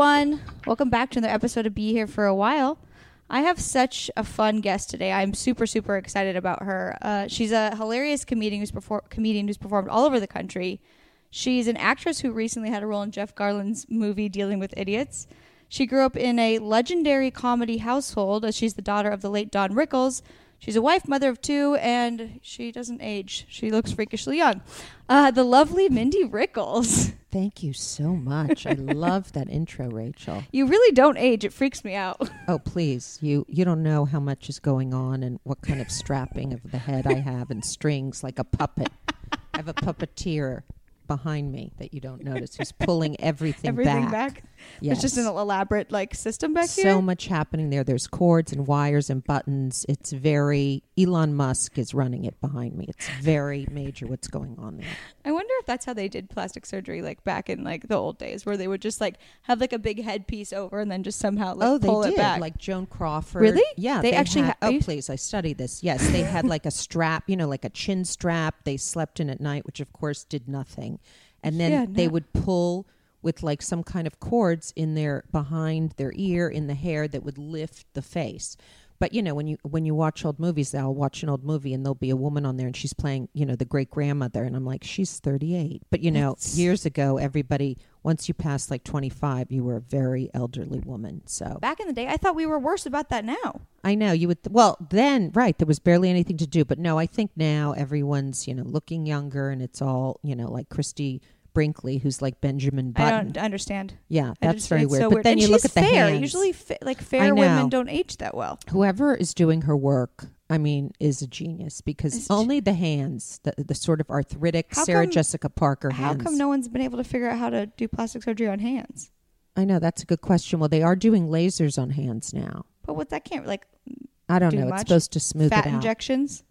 everyone. Welcome back to another episode of Be Here for a While. I have such a fun guest today. I'm super, super excited about her. Uh, she's a hilarious comedian who's, perfor- comedian who's performed all over the country. She's an actress who recently had a role in Jeff Garlin's movie Dealing with Idiots. She grew up in a legendary comedy household as she's the daughter of the late Don Rickles. She's a wife, mother of two, and she doesn't age. She looks freakishly young. Uh, the lovely Mindy Rickles. Thank you so much. I love that intro, Rachael. You really don't age. It freaks me out. Oh, please. You you don't know how much is going on and what kind of strapping of the head I have and strings like a puppet. I have a puppeteer behind me that you don't notice who's pulling everything, Everything back. back. Yes. It's just an elaborate like system back so here. So much happening there. There's cords and wires and buttons. It's very Elon Musk is running it behind me. It's very major what's going on there. I wonder if that's how they did plastic surgery like back in like the old days where they would just like have like a big headpiece over and then just somehow like oh, they pull did. it back. Like Joan Crawford. Really? Yeah. They actually had, ha- oh, please. I studied this. Yes. They had like a strap, you know, like a chin strap. They slept in at night, which of course did nothing. And then Yeah, they no- would pull with like some kind of cords in their behind their ear in the hair that would lift the face. But you know when you when you watch old movies, I'll watch an old movie and there'll be a woman on there and she's playing you know the great grandmother and I'm like she's 38. But you know That's- years ago, everybody once you passed like 25, you were a very elderly woman. So back in the day, I thought we were worse about that now. I know you would. well, then, right, there was barely anything to do. But no, I think now everyone's, you know, looking younger and it's all, you know, like Christie Brinkley, who's like Benjamin Button. I don't understand. Yeah, that's just- very weird. so but weird. then and you look at the fair. hands. Usually, fa- like fair women don't age that well. Whoever is doing her work, I mean, is a genius because only the hands, the, the sort of arthritic How Sarah come- Jessica Parker How come no one's been able to figure out how to do plastic surgery on hands? I know that's a good question. Well, they are doing lasers on hands now. But what that can't like I don't Do know. much? It's supposed to smooth fat it out. injections.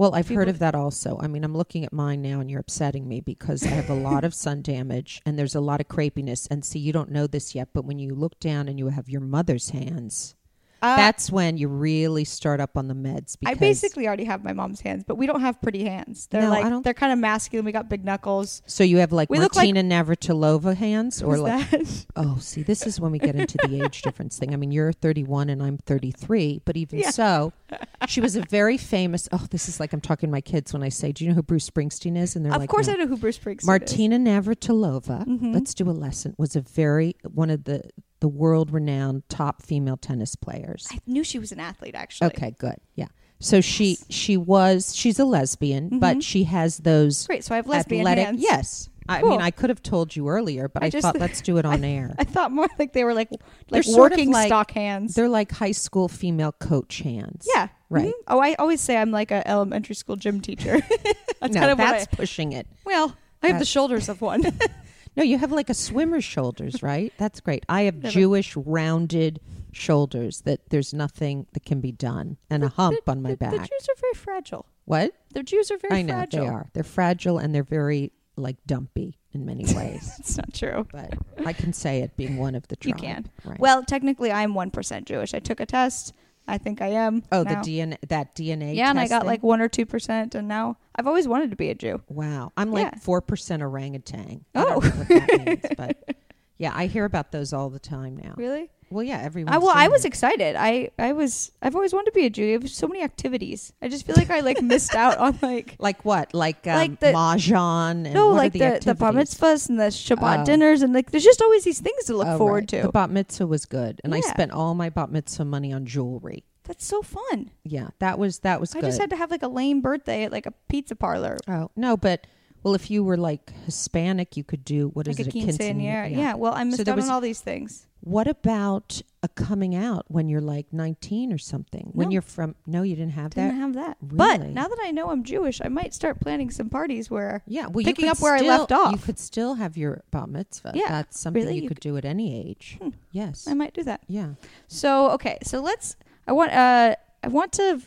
Well, I've heard of that also. I mean, I'm looking at mine now and you're upsetting me because I have a lot of sun damage and there's a lot of crepiness. And see, you don't know this yet, but when you look down and you have your mother's hands, Uh, that's when you really start up on the meds. Because I basically already have my mom's hands, but we don't have pretty hands. They're No, I like don't- they're kind of masculine. We got big knuckles. So you have like We look like- Martina Navratilova hands or like. that? Oh, see, this is when we get into the age difference thing. I mean, you're 31 and I'm 33, but even Yeah. so, she was a very famous. Oh, this is like I'm talking to my kids when I say, "Do you know who Bruce Springsteen is?" And they're of like, "Of course, "No." I know who Bruce Springsteen is. Martina Navratilova, Mhm. let's do a lesson, was a very one of the the world renowned top female tennis players. I knew she was an athlete. Actually, Okay, good. Yeah. So she she was she's a lesbian, Mhm. but she has those great. So I have lesbian athletic hands. Yes. I Cool. mean, I could have told you earlier, but I I, thought let's do it on air. I thought more like they were like They're like working like- stock hands. They're like high school female coach hands. Yeah. Right. Mhm. Oh, I always say I'm like an elementary school gym teacher. that's no, kind of that's I, pushing it. well, I have the shoulders of one. No, you have like a swimmer's shoulders, right? That's great. I have Never. Jewish rounded shoulders that there's nothing that can be done, and a hump on my the, back. The Jews are very fragile. What? The Jews are very I know fragile. they are. They're fragile and they're very like dumpy in many ways. It's not true. but I can say it being one of the You can. Right. Well, technically, I'm one percent Jewish. I took a test. I think I am. oh, now. the DNA that DNA. Yeah, and I got like one or two percent, and now I've always wanted to be a Jew. wow. I'm like Yeah. four percent orangutan. I Oh. don't know what that means, but yeah, I hear about those all the time now. Really? Well, yeah, everyone. I, well, I was excited. I, I was. I've always wanted to be a Jew. There was so many activities. I just feel like I like missed out on like like what, like um, Like the- mahjong and no, what like are the the, the bar activities? mitzvahs and the Shabbat Oh. dinners and like there's just always these things to look Oh, forward right. to. The bat mitzvah was good, and I Yeah. spent all my bat mitzvah money on jewelry. That's so fun. Yeah, that was that was I good. just had to have like a lame birthday at like a pizza parlor. oh no, but well, if you were like Hispanic, you could do what is like a it? quinceañera. Yeah. Well, I missed So out was- on all these things. What about a coming out when you're like 19 or something? When you're from no, you didn't have that? I Didn't have that. But now that I know I'm Jewish, I might start planning some parties where yeah, well, picking up where I left off. You could still have your bat mitzvah. Yeah, that's something really, you, you could do at any age. Hmm. Yes. I might do that. yeah. So okay, so let's. I want. Uh, I want to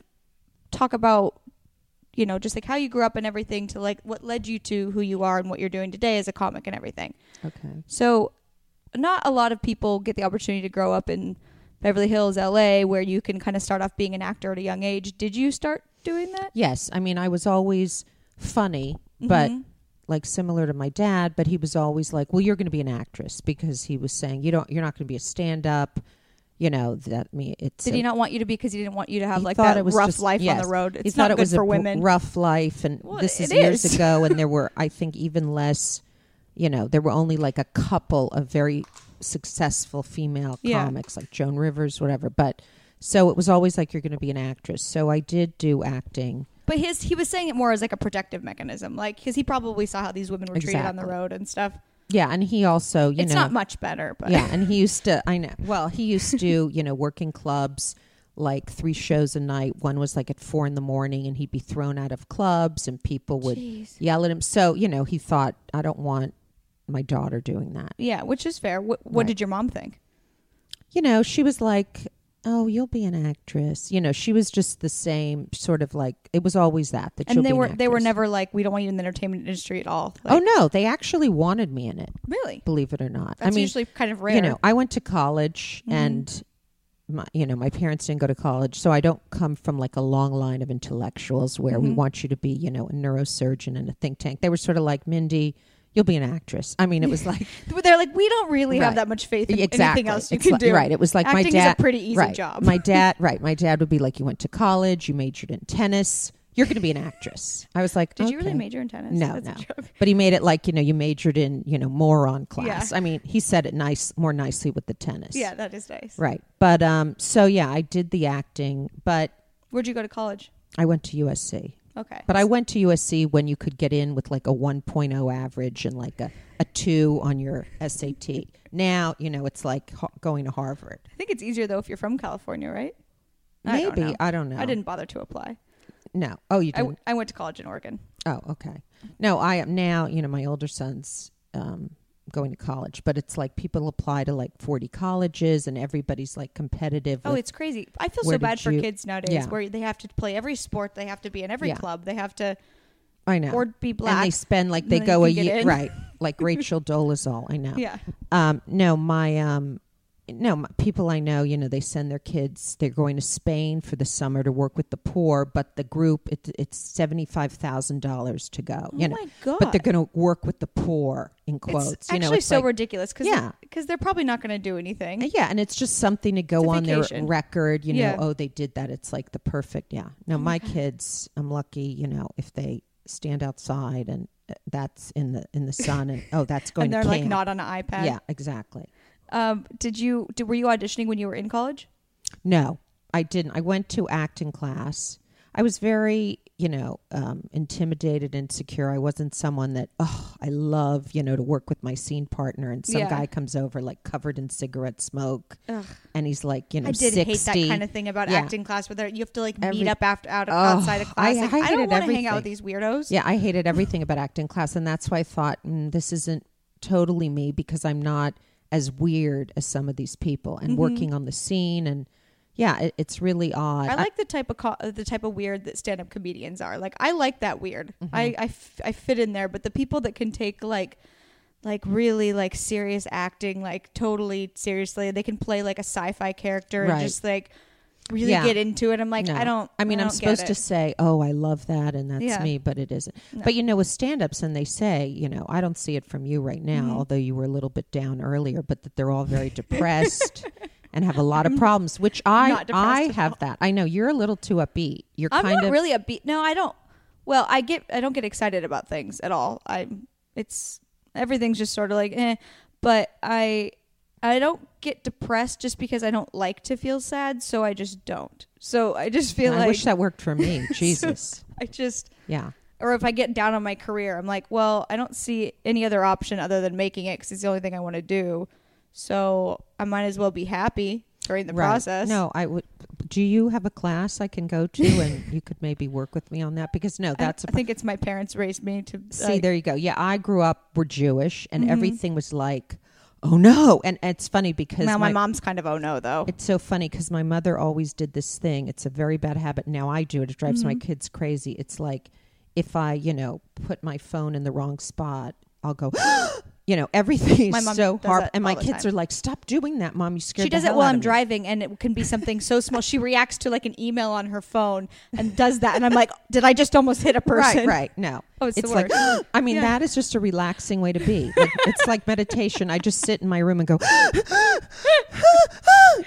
talk about, you know, just like how you grew up and everything to like what led you to who you are and what you're doing today as a comic and everything. Okay. So, not a lot of people get the opportunity to grow up in Beverly Hills, LA, where you can kind of start off being an actor at a young age. Did you start doing that? Yes, I mean I was always funny, but Mhm. like similar to my dad, but he was always like, "Well, you're going to be an actress," because he was saying, "You don't, you're not going to be a stand-up." You know that me. It's Did a- he not want you to be because he didn't want you to have like that it was rough just- life on the road? he thought not it was for a women. rough life, and Well, this is years is. ago, and there were, I think, even less. You know, there were only like a couple of very successful female Yeah. comics, like Joan Rivers, whatever. But so it was always like you're going to be an actress. So I did do acting. But his he was saying it more as like a protective mechanism, like because he probably saw how these women were treated on the road and stuff. Yeah, and he also, you know it's know, not much better, but yeah, and he used to. I know. Well, he used to, you know, work in clubs like three shows a night. One was like at four in the morning, and he'd be thrown out of clubs, and people would Jeez. yell at him. So, you know, he thought, I don't want my daughter doing that. yeah, which is fair. What, what Right. did your mom think? You know, she was like, "Oh, you'll be an actress." You know, she was just the same sort of like it was always that that And they were they were never like, we don't want you in the entertainment industry at all. oh no, they actually wanted me in it. really? Believe it or not. That's I mean, usually kind of rare. you know, I went to college Mhm. and my, you know, my parents didn't go to college, so I don't come from like a long line of intellectuals where we Mhm. want you to be, you know, a neurosurgeon and a think tank. They were sort of like, Mindy, you'll be an actress. I mean, it was like they're like, we don't really have that much faith in exactly anything else you It's can like- do. Right. It was like Acting my dad. is a pretty easy right. job. My dad, right. My dad would be like, you went to college, you majored in tennis, you're going to be an actress. I was like, Did you really major in tennis? No, That's a no. But he made it like, you know, you majored in, you know, moron class. Yeah. I mean, he said it nice, more nicely with the tennis. Yeah, that is nice. Right. But um so yeah, I did the acting, but Where'd you go to college? I went to USC. Okay. But I went to USC when you could get in with like a 1.0 average and like a, a 2 on your SAT. Now, you know, it's like ha- going to Harvard. I think it's easier though if you're from California, right? I don't Maybe. I don't know. I didn't bother to apply. No. Oh, you didn't. w- I went to college in Oregon. oh, okay. No, I am now, you know, my older son's um going to college, but it's like people apply to like 40 colleges and everybody's like competitive. Oh, it's crazy. I feel so bad for you- kids nowadays Yeah. where they have to play every sport, they have to be in every Yeah. club, they have to I know. or be black. and they spend like they go a you can get year in. right like rachel dolezal i know yeah. um no my um no people i know you know they send their kids they're going to spain for the summer to work with the poor but the group it, it's $75000 to go Oh you know my god. but they're going to work with the poor in quotes it's you know actually it's so like, ridiculous because Yeah. because they're probably not going to do anything. yeah and it's just something to go on their record you know Yeah. oh they did that it's like the perfect yeah no Oh my my kids i'm lucky you know if they stand outside and uh, that's in the in the sun and oh that's going and they're to like not on an iPad. yeah exactly Um, did you did, were you auditioning when you were in college? no i didn't i went to acting class i was very you know um, intimidated insecure i wasn't someone that oh i love you know to work with my scene partner and some Yeah. guy comes over like covered in cigarette smoke Ugh. and he's like you know I did 60 hate that kind of thing about Yeah. acting class where you have to like Every- meet up after out Oh, outside of class. I- like, I I, don't want to hang out with these weirdos. Yeah, I hated everything about acting class, and that's why I thought mm, this isn't totally me because I'm not as weird as some of these people, and Mhm. working on the scene, and yeah, it, it's really odd. I like the type of co- the type of weird that stand up comedians are. Like I like that weird. Mhm. I, I, f- I fit in there. But the people that can take like like really like serious acting like totally seriously, they can play like a sci-fi character and just like really Yeah. get into it. I'm like No. I don't. I mean, I'm don't get supposed to say, "Oh, I love that," and that's Yeah. me, but it isn't. No. But you know, with stand-ups, and they say, you know, I don't see it from you right now, Mhm. although you were a little bit down earlier, but that they're all very depressed and have a lot of problems. Which I I have all. that. I know you're a little too upbeat. You're I'm kind not of really upbeat. No, I don't. Well, I get. I don't get excited about things at all. I'm. It's everything's just sort of like eh. But I, I don't get depressed just because I don't like to feel sad. So I just don't. So I just feel I like I wish that worked for me. Jesus. I just. Yeah. Or if I get down on my career, I'm like, well, I don't see any other option other than making it because it's the only thing I want to do. So I might as well be happy during the Right. process. No, I would. Do you have a class I can go to, and you could maybe work with me on that? Because no, I- that's a I, think it's my parents raised me to see. like, there you go. Yeah, I grew up. We're Jewish, and Mhm. everything was like, oh no. And it's funny because Now my, my, mom's kind of oh no though. It's so funny because my mother always did this thing. It's a very bad habit. Now I do it. It drives my Mhm. kids crazy. It's like if I, you know, put my phone in the wrong spot, I'll go, You know, everything My mom so hard. And my kids time. are like, "Stop doing that, mom! You scared." She does it while I'm me." driving, and it can be something so small. She reacts to like an email on her phone and does that, and I'm like, "Did I just almost hit a person?" Right, right. No, Oh, it's the like, worst. I mean, Yeah. that is just a relaxing way to be. Like, it's like meditation. I just sit in my room and go,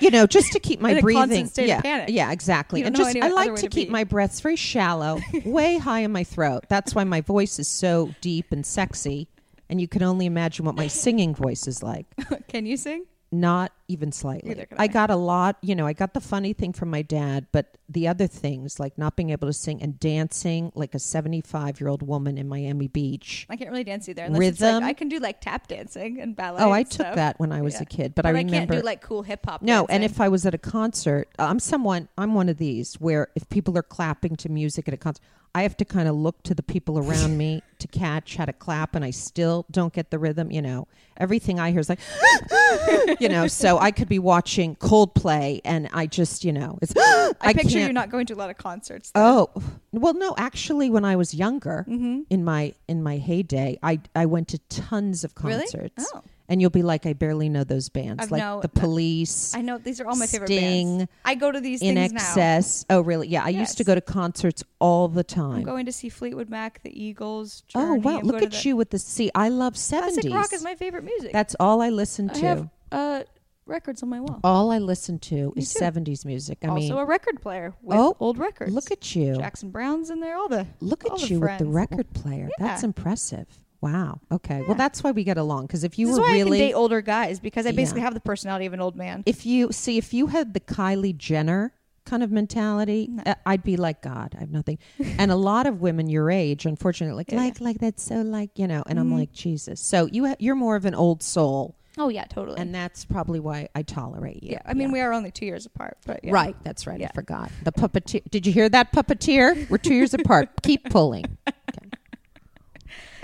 you know, just to keep my In breathing. constant state of yeah, panic. yeah, exactly. And just, I like to keep my breaths very shallow, way high in my throat. That's why my voice is so deep and sexy. And you can only imagine what my singing voice is like. can you sing? Not even slightly. I I. got a lot, you know, I got the funny thing from my dad, but the other things like not being able to sing and dancing like a 75 year old woman in Miami Beach. I can't really dance either. Unless it's like, Rhythm. I can do like tap dancing and ballet. Oh, I and took stuff. that when I was Yeah. a kid, but, But, I I, remember. can't do like cool hip hop. no, and if I was at a concert, I'm someone. I'm one of these where if people are clapping to music at a concert, I have to kind of look to the people around me to catch how to clap, and I still don't get the rhythm. You know, everything I hear is like, you know. So I could be watching Coldplay, and I just, you know, it's. I, picture can't- you not going to a lot of concerts. though. Oh well, no. Actually, when I was younger, Mm-hmm. in my in my heyday, I I went to tons of Really? concerts, Oh. And you'll be like, I barely know those bands, I've like no- the Police, I know these are all my favorite Sting, bands. I go to these In now. Excess. Oh, really? Yeah, I used to go to concerts all the time. I'm going to see Fleetwood Mac, the Eagles. oh Journey. wow! I'm Look at you with the see. I love Classic seventies. rock is my favorite music. That's all I listen to. I have uh, records on my wall. all I listen to Me is seventies music. I also mean, also a record player with Oh, old records. look at you. Jackson Browne's in there. All the Look all at the you with the record player. That's impressive. Wow. Okay. Yeah. Well, that's why we get along. Because if you this is were really date older guys because I basically Yeah. have the personality of an old man. if you see if you had the Kylie Jenner kind of mentality, No. uh, I'd be like God. I have nothing. and a lot of women your age, unfortunately, like Yeah, like like that's so like you know. And I'm Mhm. like Jesus. So you ha- you're more of an old soul, oh yeah, totally. and that's probably why I tolerate you. yeah, I mean we are only two years apart, but yeah. Right, that's right. I forgot. The puppeteer. Did you hear that puppeteer? We're two years apart. Keep pulling.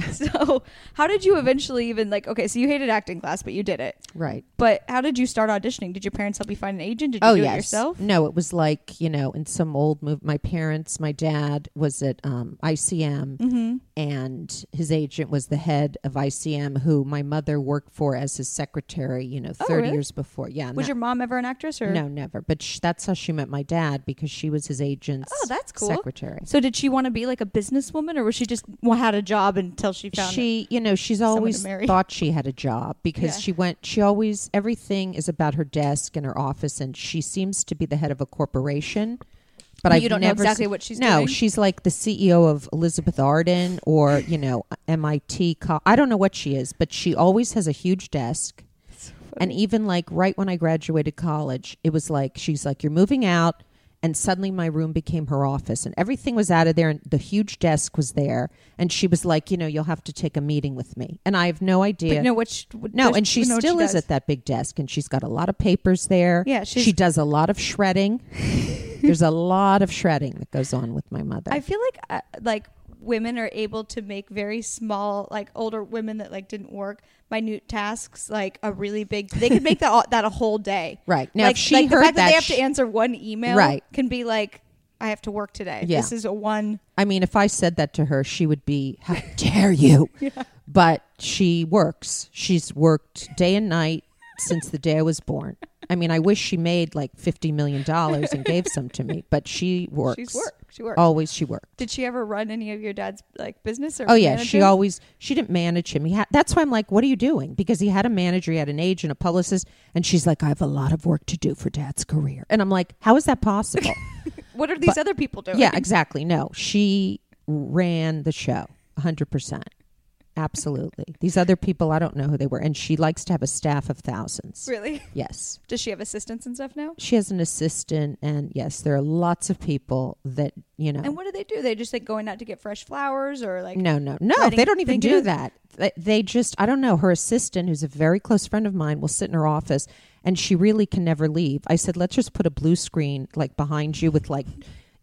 So how did you eventually even like? Okay, so you hated acting class, but you did it. Right. But how did you start auditioning? Did your parents help you find an agent? Did you oh do yes. it yourself? No, it was like you know in some old movie. My parents, my dad was at um, ICM, Mm-hmm. and his agent was the head of ICM, who my mother worked for as his secretary. You know, Oh, thirty really? years before. Yeah. Was that- your mom ever an actress or no, never. But sh- that's how she met my dad because she was his agent's Oh, that's cool. secretary. So did she want to be like a businesswoman, or was she just had a job until she found? she you know she's always thought she had a job because Yeah. she went she always everything is about her desk and her office and she seems to be the head of a corporation but you don't know exactly se- what she's no doing? she's like the ceo of elizabeth arden or you know mit co- i don't know what she is but she always has a huge desk and even like right when i graduated college it was like she's like you're moving out and suddenly my room became her office and everything was out of there and the huge desk was there and she was like you know you'll have to take a meeting with me. And i have no idea But no, what? She, what no and she you know what still is at that big desk and she's got a lot of papers there. Yeah, she's- she does a lot of shredding. There's a lot of shredding that goes on with my mother. I feel like uh, like women are able to make very small, like older women that like didn't work minute tasks like a really big. They could make that all, that a whole day. right now like, if she like the heard fact that, that, they have sh- to answer one email, Right. can be like, I have to work today. Yeah. This is a one. I mean, if I said that to her, she would be, "How dare you?" But she works. She's worked day and night since the day I was born. I mean, I wish she made like fifty million dollars and gave some to me, but she works. She's work. She works. Always, she worked. Did she ever run any of your dad's like business or? Oh yeah, she always. She didn't manage him. He had. That's why I'm like, what are you doing? Because he had a manager, he had an agent, a publicist, and she's like, I have a lot of work to do for Dad's career, and I'm like, how is that possible? What are these but- other people doing? Yeah, exactly. No, she ran the show 100%. Absolutely. These other people, I don't know who they were. And she likes to have a staff of thousands. Really? Yes. Does she have assistants and stuff now? She has an assistant. And yes, there are lots of people that, you know. And what do they do? They just like going out to get fresh flowers or like no, no, no. They don't even do that. They, they just, I don't know. Her assistant, who's a very close friend of mine, will sit in her office and she really can never leave. I said, let's just put a blue screen like behind you with like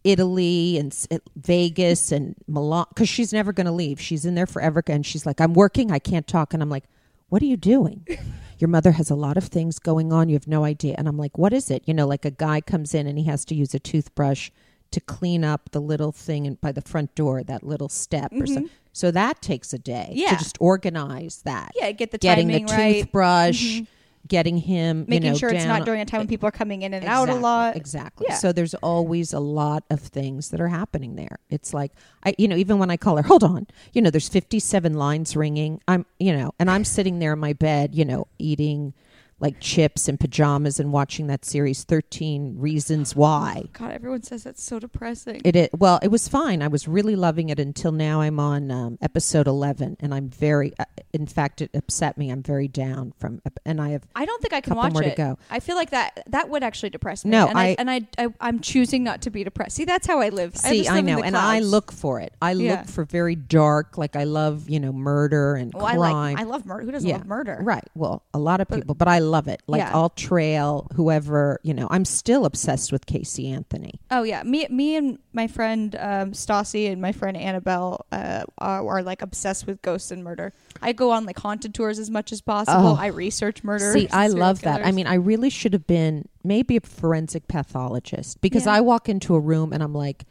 Italy and Vegas and Milan because she's never going to leave. She's in there forever. And she's like, I'm working. I can't talk. And I'm like, what are you doing? Your mother has a lot of things going on. You have no idea. And I'm like, what is it? You know, like a guy comes in and he has to use a toothbrush to clean up the little thing in, by the front door, that little step or Mhm. something. So that takes a day Yeah. to just organize that. Yeah, get the Getting the right. toothbrush, Mhm. Getting him, Making you know, sure it's not during a time when people are coming in and out a lot. Exactly. Yeah. So there's always a lot of things that are happening there. It's like I you know, even when I call her, hold on, you know, there's 57 lines ringing. I'm, you know, and I'm sitting there in my bed, you know, eating like chips and pajamas and watching that series 13 Reasons Why. God, everyone says that's so depressing. It, it well, it was fine. I was really loving it until now. I'm on um, episode 11, and I'm very. Uh, in fact, it upset me. I'm very down from, and I have I don't think I can watch more it. to go. I feel like that that would actually depress me. No, and I, I- and I, I I'm choosing not to be depressed. See, that's how I live. See, I, live in know, and I look for it. I Yeah. look for very dark. Like I love, you know, murder and Well, I crime. like I love murder. Who doesn't Yeah, love murder? Right. Well, a lot of But- people, but I love it. Like Yeah. all trail, whoever, you know, I'm still obsessed with Casey Anthony. Oh yeah, me me and my friend um, Stassi and my friend Annabelle uh, are, are like obsessed with ghosts and murder. I go on like haunted tours as much as possible. Oh. I research murder. See, I love that. I mean, I really should have been maybe a forensic pathologist because Yeah. I walk into a room and I'm like,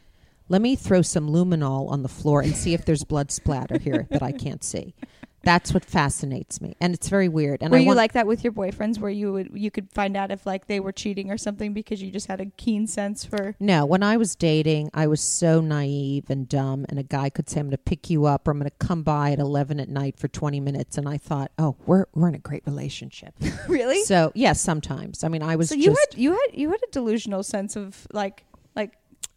let me throw some luminol on the floor and see if there's blood splatter here that I can't see. That's what fascinates me, and it's very weird. And were I you want, like that with your boyfriends, where you would you could find out if like they were cheating or something because you just had a keen sense for No, when I was dating, I was so naive and dumb, and a guy could say, "I'm going to pick you up," or "I'm going to come by at 11 at night for 20 minutes," and I thought, "Oh, we're we're in a great relationship." really. So, yes, sometimes. I mean, I was So just you had you had you had a delusional sense of like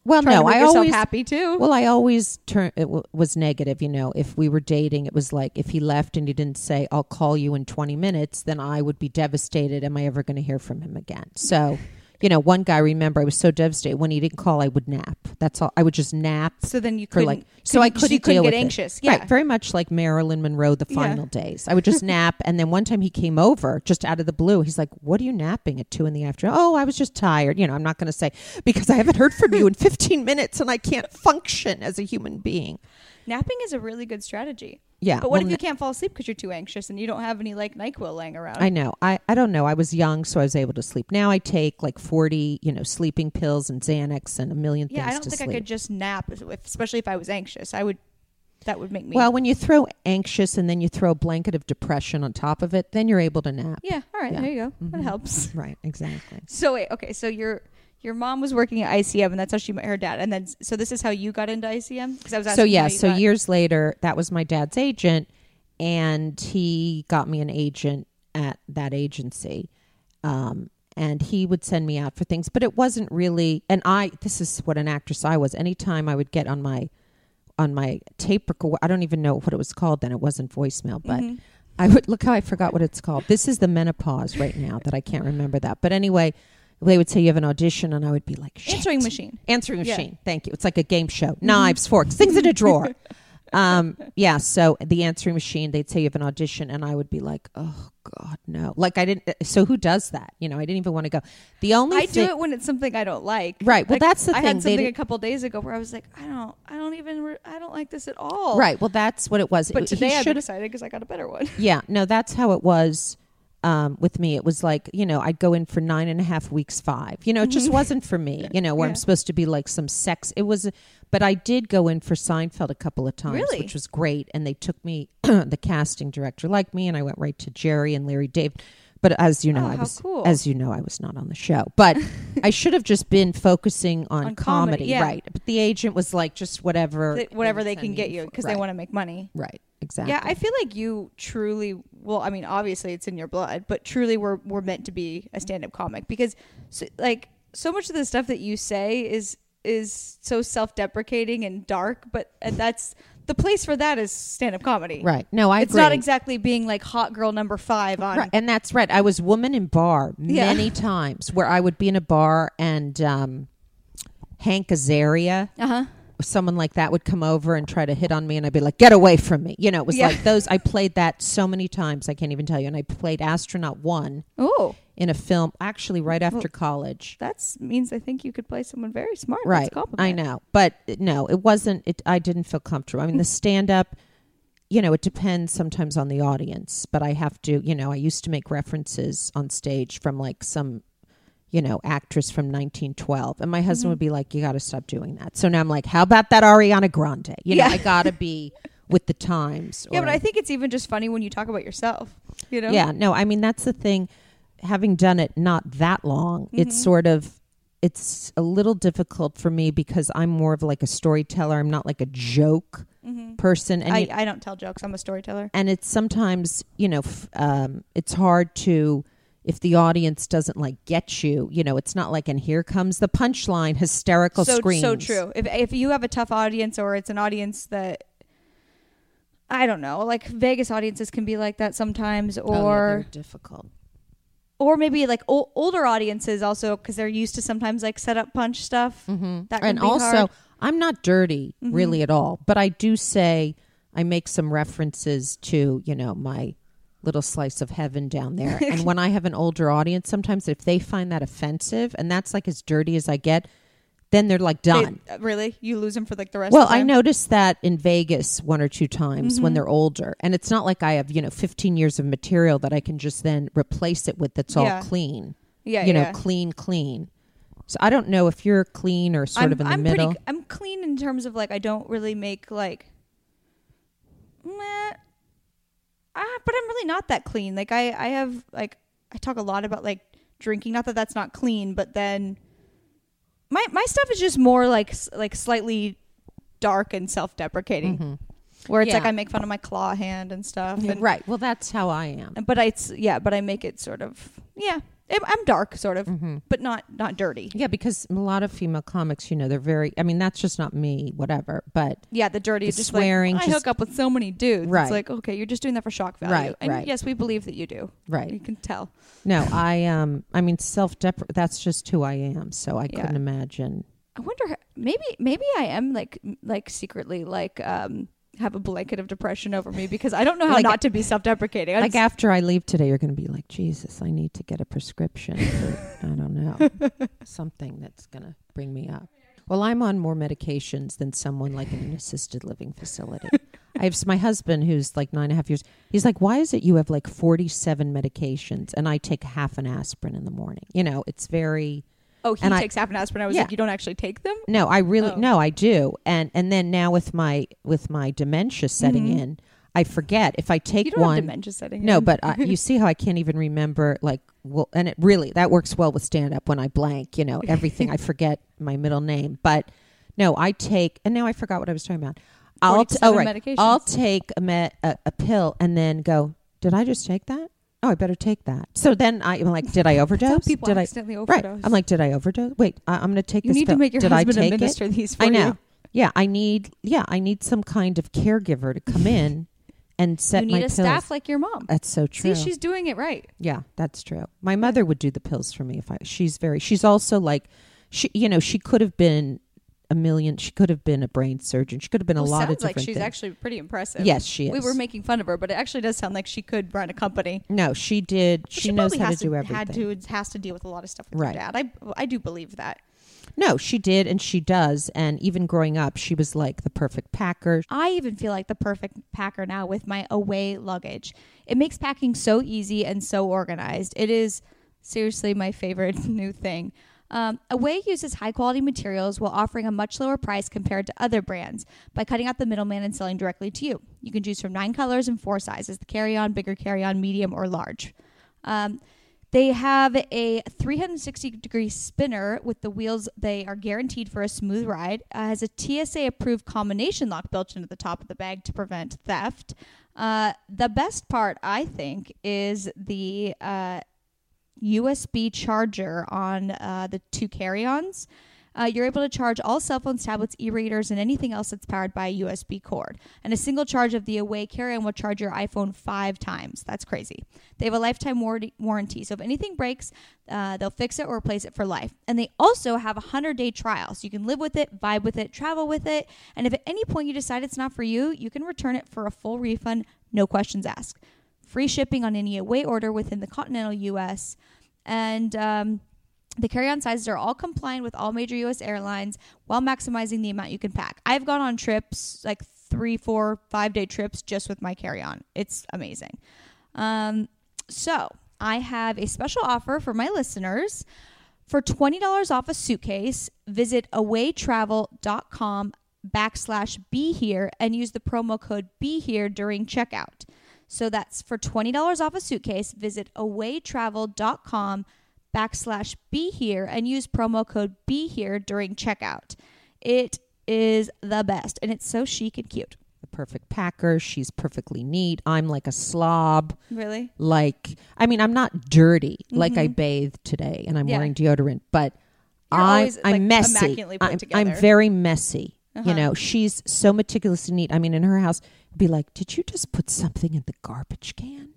well, no, I always happy too. well, I always turn it w- was negative. You know, if we were dating, it was like if he left and he didn't say, "I'll call you in 20 minutes," then I would be devastated. Am I ever going to hear from him again? So. You know, one guy. Remember, I was so devastated when he didn't call. I would nap. That's all. I would just nap so then you couldn't like so I couldn't you couldn't get it. anxious. Yeah. Right, very much like Marilyn Monroe, the Yeah. final days. I would just nap, and then one time he came over just out of the blue. He's like, "What are you napping at two in the afternoon?" Oh, I was just tired. You know, I'm not going to say because I haven't heard from you in 15 minutes, and I can't function as a human being. Napping is a really good strategy. Yeah, But what well, if you can't fall asleep because you're too anxious and you don't have any like Nyquil laying around? I know. I, I don't know. I was young, so I was able to sleep. Now I take like 40, you know, sleeping pills and Xanax and a million yeah, things I don't think sleep. I could just nap, if, especially if I was anxious. I would. That would make me. Well, when you throw anxious and then you throw a blanket of depression on top of it, then you're able to nap. yeah. All right. Yeah. There you go. That Mhm. helps. Right, exactly. So wait. Okay. So your your mom was working at ICM, and that's how she met her dad. And then so this is how you got into ICM because I was asking. so yeah you so got- years later that was my dad's agent and he got me an agent at that agency um, and he would send me out for things but it wasn't really and i this is what an actress i was anytime i would get on my on my tape recorder i don't even know what it was called then it wasn't voicemail but Mhm. I would look how I forgot what it's called. This is the menopause right now that I can't remember that. But anyway, they would say you have an audition, and I would be like, Shit. answering machine. Answering Yeah. machine. Thank you. It's like a game show. Knives, forks, things in a drawer. um, yeah. So the answering machine, they'd say you have an audition, and I would be like, oh God, no. Like I didn't. So who does that? You know, I didn't even want to go. The only I thing, do it when it's something I don't like. Right, well, Like, that's the I thing. had They something a couple days ago where I was like, I don't, I don't even, re- I don't like this at all. right. Well, that's what it was. But It- today I'm should've- excited because I got a better one. Yeah, no, that's how it was um, with me. It was like, you know, I'd go in for nine and a half weeks, five. You know, it just Mhm. wasn't for me, you know, where Yeah. I'm supposed to be like some sex. It was, but I did go in for Seinfeld a couple of times, Really? which was great. And they took me, the casting director liked me, and I went right to Jerry and Larry David. But as you know, Oh, I was, cool. as you know, I was not on the show. But I should have just been focusing on, On comedy, comedy, yeah. right? But the agent was like, just whatever, Th- whatever they can get you because right. they want to make money. right, exactly. Yeah, I feel like you truly. Well, I mean, obviously it's in your blood, but truly, we're we're meant to be a stand-up comic because, so, like, so much of the stuff that you say is is so self-deprecating and dark, but and that's the place for that is stand-up comedy. right. No, I it's agree. not exactly being like hot girl number five on. Right, and that's right. I was woman in bar Yeah. many times where I would be in a bar and um, Hank Azaria, Uh huh. Someone like that would come over and try to hit on me, and I'd be like, "Get away from me!" You know, it was Yeah. like those. I played that so many times I can't even tell you. And I played astronaut one Oh, in a film, actually right after college. that means I think you could play someone very smart. Right. I know, but no, it wasn't. It I didn't feel comfortable. I mean, the stand up. You know, it depends sometimes on the audience, but I have to, you know, I used to make references on stage from like some, you know, actress from 1912. And my husband Mhm. would be like, you got to stop doing that. So now I'm like, how about that Ariana Grande? You know, Yeah. I got to be with the times. Yeah, but I think it's even just funny when you talk about yourself. You know? Yeah, no, I mean that's the thing. Having done it not that long, it's Mhm. sort of it's a little difficult for me because I'm more of like a storyteller. I'm not like a joke hmm person, and I, you- I don't tell jokes. I'm a storyteller. and it's sometimes you know f- um, it's hard to if the audience doesn't like get you. You know, it's not like and here comes the punchline, hysterical so screams. so true. If if you have a tough audience or it's an audience that I don't know, like Vegas audiences can be like that sometimes, Oh, yeah, or they're difficult. or maybe like o- older audiences also because they're used to sometimes like set up punch stuff. hmm That and also, hard. I'm not dirty Mhm. really at all, but I do say I make some references to you know my little slice of heaven down there. and when I have an older audience, sometimes if they find that offensive, and that's like as dirty as I get, then they're like done. They- uh, really, you lose them for like the rest. well, of the Well, I noticed that in Vegas one or two times when Mhm. they're older, and it's not like I have you know 15 years of material that I can just then replace it with that's all Yeah. clean, Yeah, you know, clean, clean. So I don't know if you're clean or sort I'm, of in the I'm middle. Pretty, I'm clean in terms of like I don't really make like, meh, ah, but I'm really not that clean. Like I, I have like I talk a lot about like drinking. Not that that's not clean, but then my my stuff is just more like like slightly dark and self deprecating, Mhm. where it's like I make fun of my claw hand and stuff. And, right. Well, that's how I am. But I, it's yeah, but I make it sort of yeah. I'm- dark, sort of, hmm but not not dirty. Yeah, because a lot of female comics, you know, they're very. I mean, that's just not me, whatever. But Yeah, the dirty The just swearing, Like, I just- hook up with so many dudes. Right. It's like okay, you're just doing that for shock value. Right, and right. yes, we believe that you do. Right. You can tell. no, I um, I mean, self dep. That's just who I am. So I Yeah. couldn't imagine. I wonder. Maybe maybe I am like like secretly like um have a blanket of depression over me because I don't know how Like- not to be self deprecating. Like after I leave today, you're going to be like, Jesus, I need to get a prescription for I don't know something that's going to bring me up. Well, I'm on more medications than someone like in an assisted living facility. I have my husband who's like nine and a half years. He's like, why is it you have like 47 medications and I take half an aspirin in the morning? You know, it's very. Oh, he and I- takes half an aspirin. I was Yeah. like, you don't actually take them. No, I really Oh. no, I do. And and then now with my with my dementia setting Mhm. in, I forget if I take you don't one. have dementia setting. No, in. but I, you see how I can't even remember like well, and it really that works well with stand up when I blank. You know everything. I forget my middle name, but no, I take and now I forgot what I was talking about. I'll t- oh 47 right. I'll take a, me- a a pill and then go. Did I just take that? Oh, I better take that. So then I'm like, did I overdose? people Did I? accidentally Right. overdose. I'm like, did I overdose? Wait, I, I'm going to take you this need pill. to make your did husband I take it? administer these for I know. you. Yeah, I need. Yeah, I need some kind of caregiver to come in and set You my a pills. staff like your mom. That's so true. See, she's doing it right. yeah, that's true. My mother would do the pills for me if I. She's very. She's also like, she. You know, she could have been a million. She could have been a brain surgeon. She could have been a Well, lot of sounds different like she's things. actually pretty impressive. yes, she is. We were making fun of her, but it actually does sound like she could run a company. no, she did. But She, knows how to do Had everything. to has to deal with a lot of stuff with Right. her dad. I I do believe that. No, she did, and she does. And even growing up, she was like the perfect packer. I even feel like the perfect packer now with my away luggage. It makes packing so easy and so organized. It is seriously my favorite new thing. Um, Away uses high quality materials while offering a much lower price compared to other brands by cutting out the middleman and selling directly to you. You can choose from nine colors and four sizes the carry on, bigger carry on, medium, or large. Um, they have a 360 degree spinner with the wheels. They are guaranteed for a smooth ride. Uh, has a TSA approved combination lock built into the top of the bag to prevent theft. Uh, the best part, I think, is the uh, USB charger on uh, the two carry ons. Uh, you're able to charge all cell phones, tablets, e-readers, and anything else that's powered by a USB cord. And a single charge of the Away carry-on will charge your iPhone five times. That's crazy. They have a lifetime warranty, warranty so if anything breaks, uh, they'll fix it or replace it for life. And they also have a hundred-day trial, so you can live with it, vibe with it, travel with it. And if at any point you decide it's not for you, you can return it for a full refund, no questions asked. Free shipping on any Away order within the continental U.S. And um, the carry on sizes are all compliant with all major U.S. airlines while maximizing the amount you can pack. I've gone on trips, like three, four, five day trips just with my carry on. It's amazing. Um, so I have a special offer for my listeners. For $20 off a suitcase, visit awaytravel.com backslash be here and use the promo code be here during checkout. So that's for $20 off a suitcase, visit awaytravel.com backslash be here and use promo code be here during checkout. It is the best and it's so chic and cute. The perfect packer. She's perfectly neat. I'm like a slob. Really? Like, I mean, I'm not dirty. Like I bathed today and I'm Mm-hmm. Yeah. wearing deodorant, but You're I, always, I'm like, messy. I'm. I'm very messy. You Uh-huh. know, she's so meticulous and neat. I mean, in her house, be like, did you just put something in the garbage can?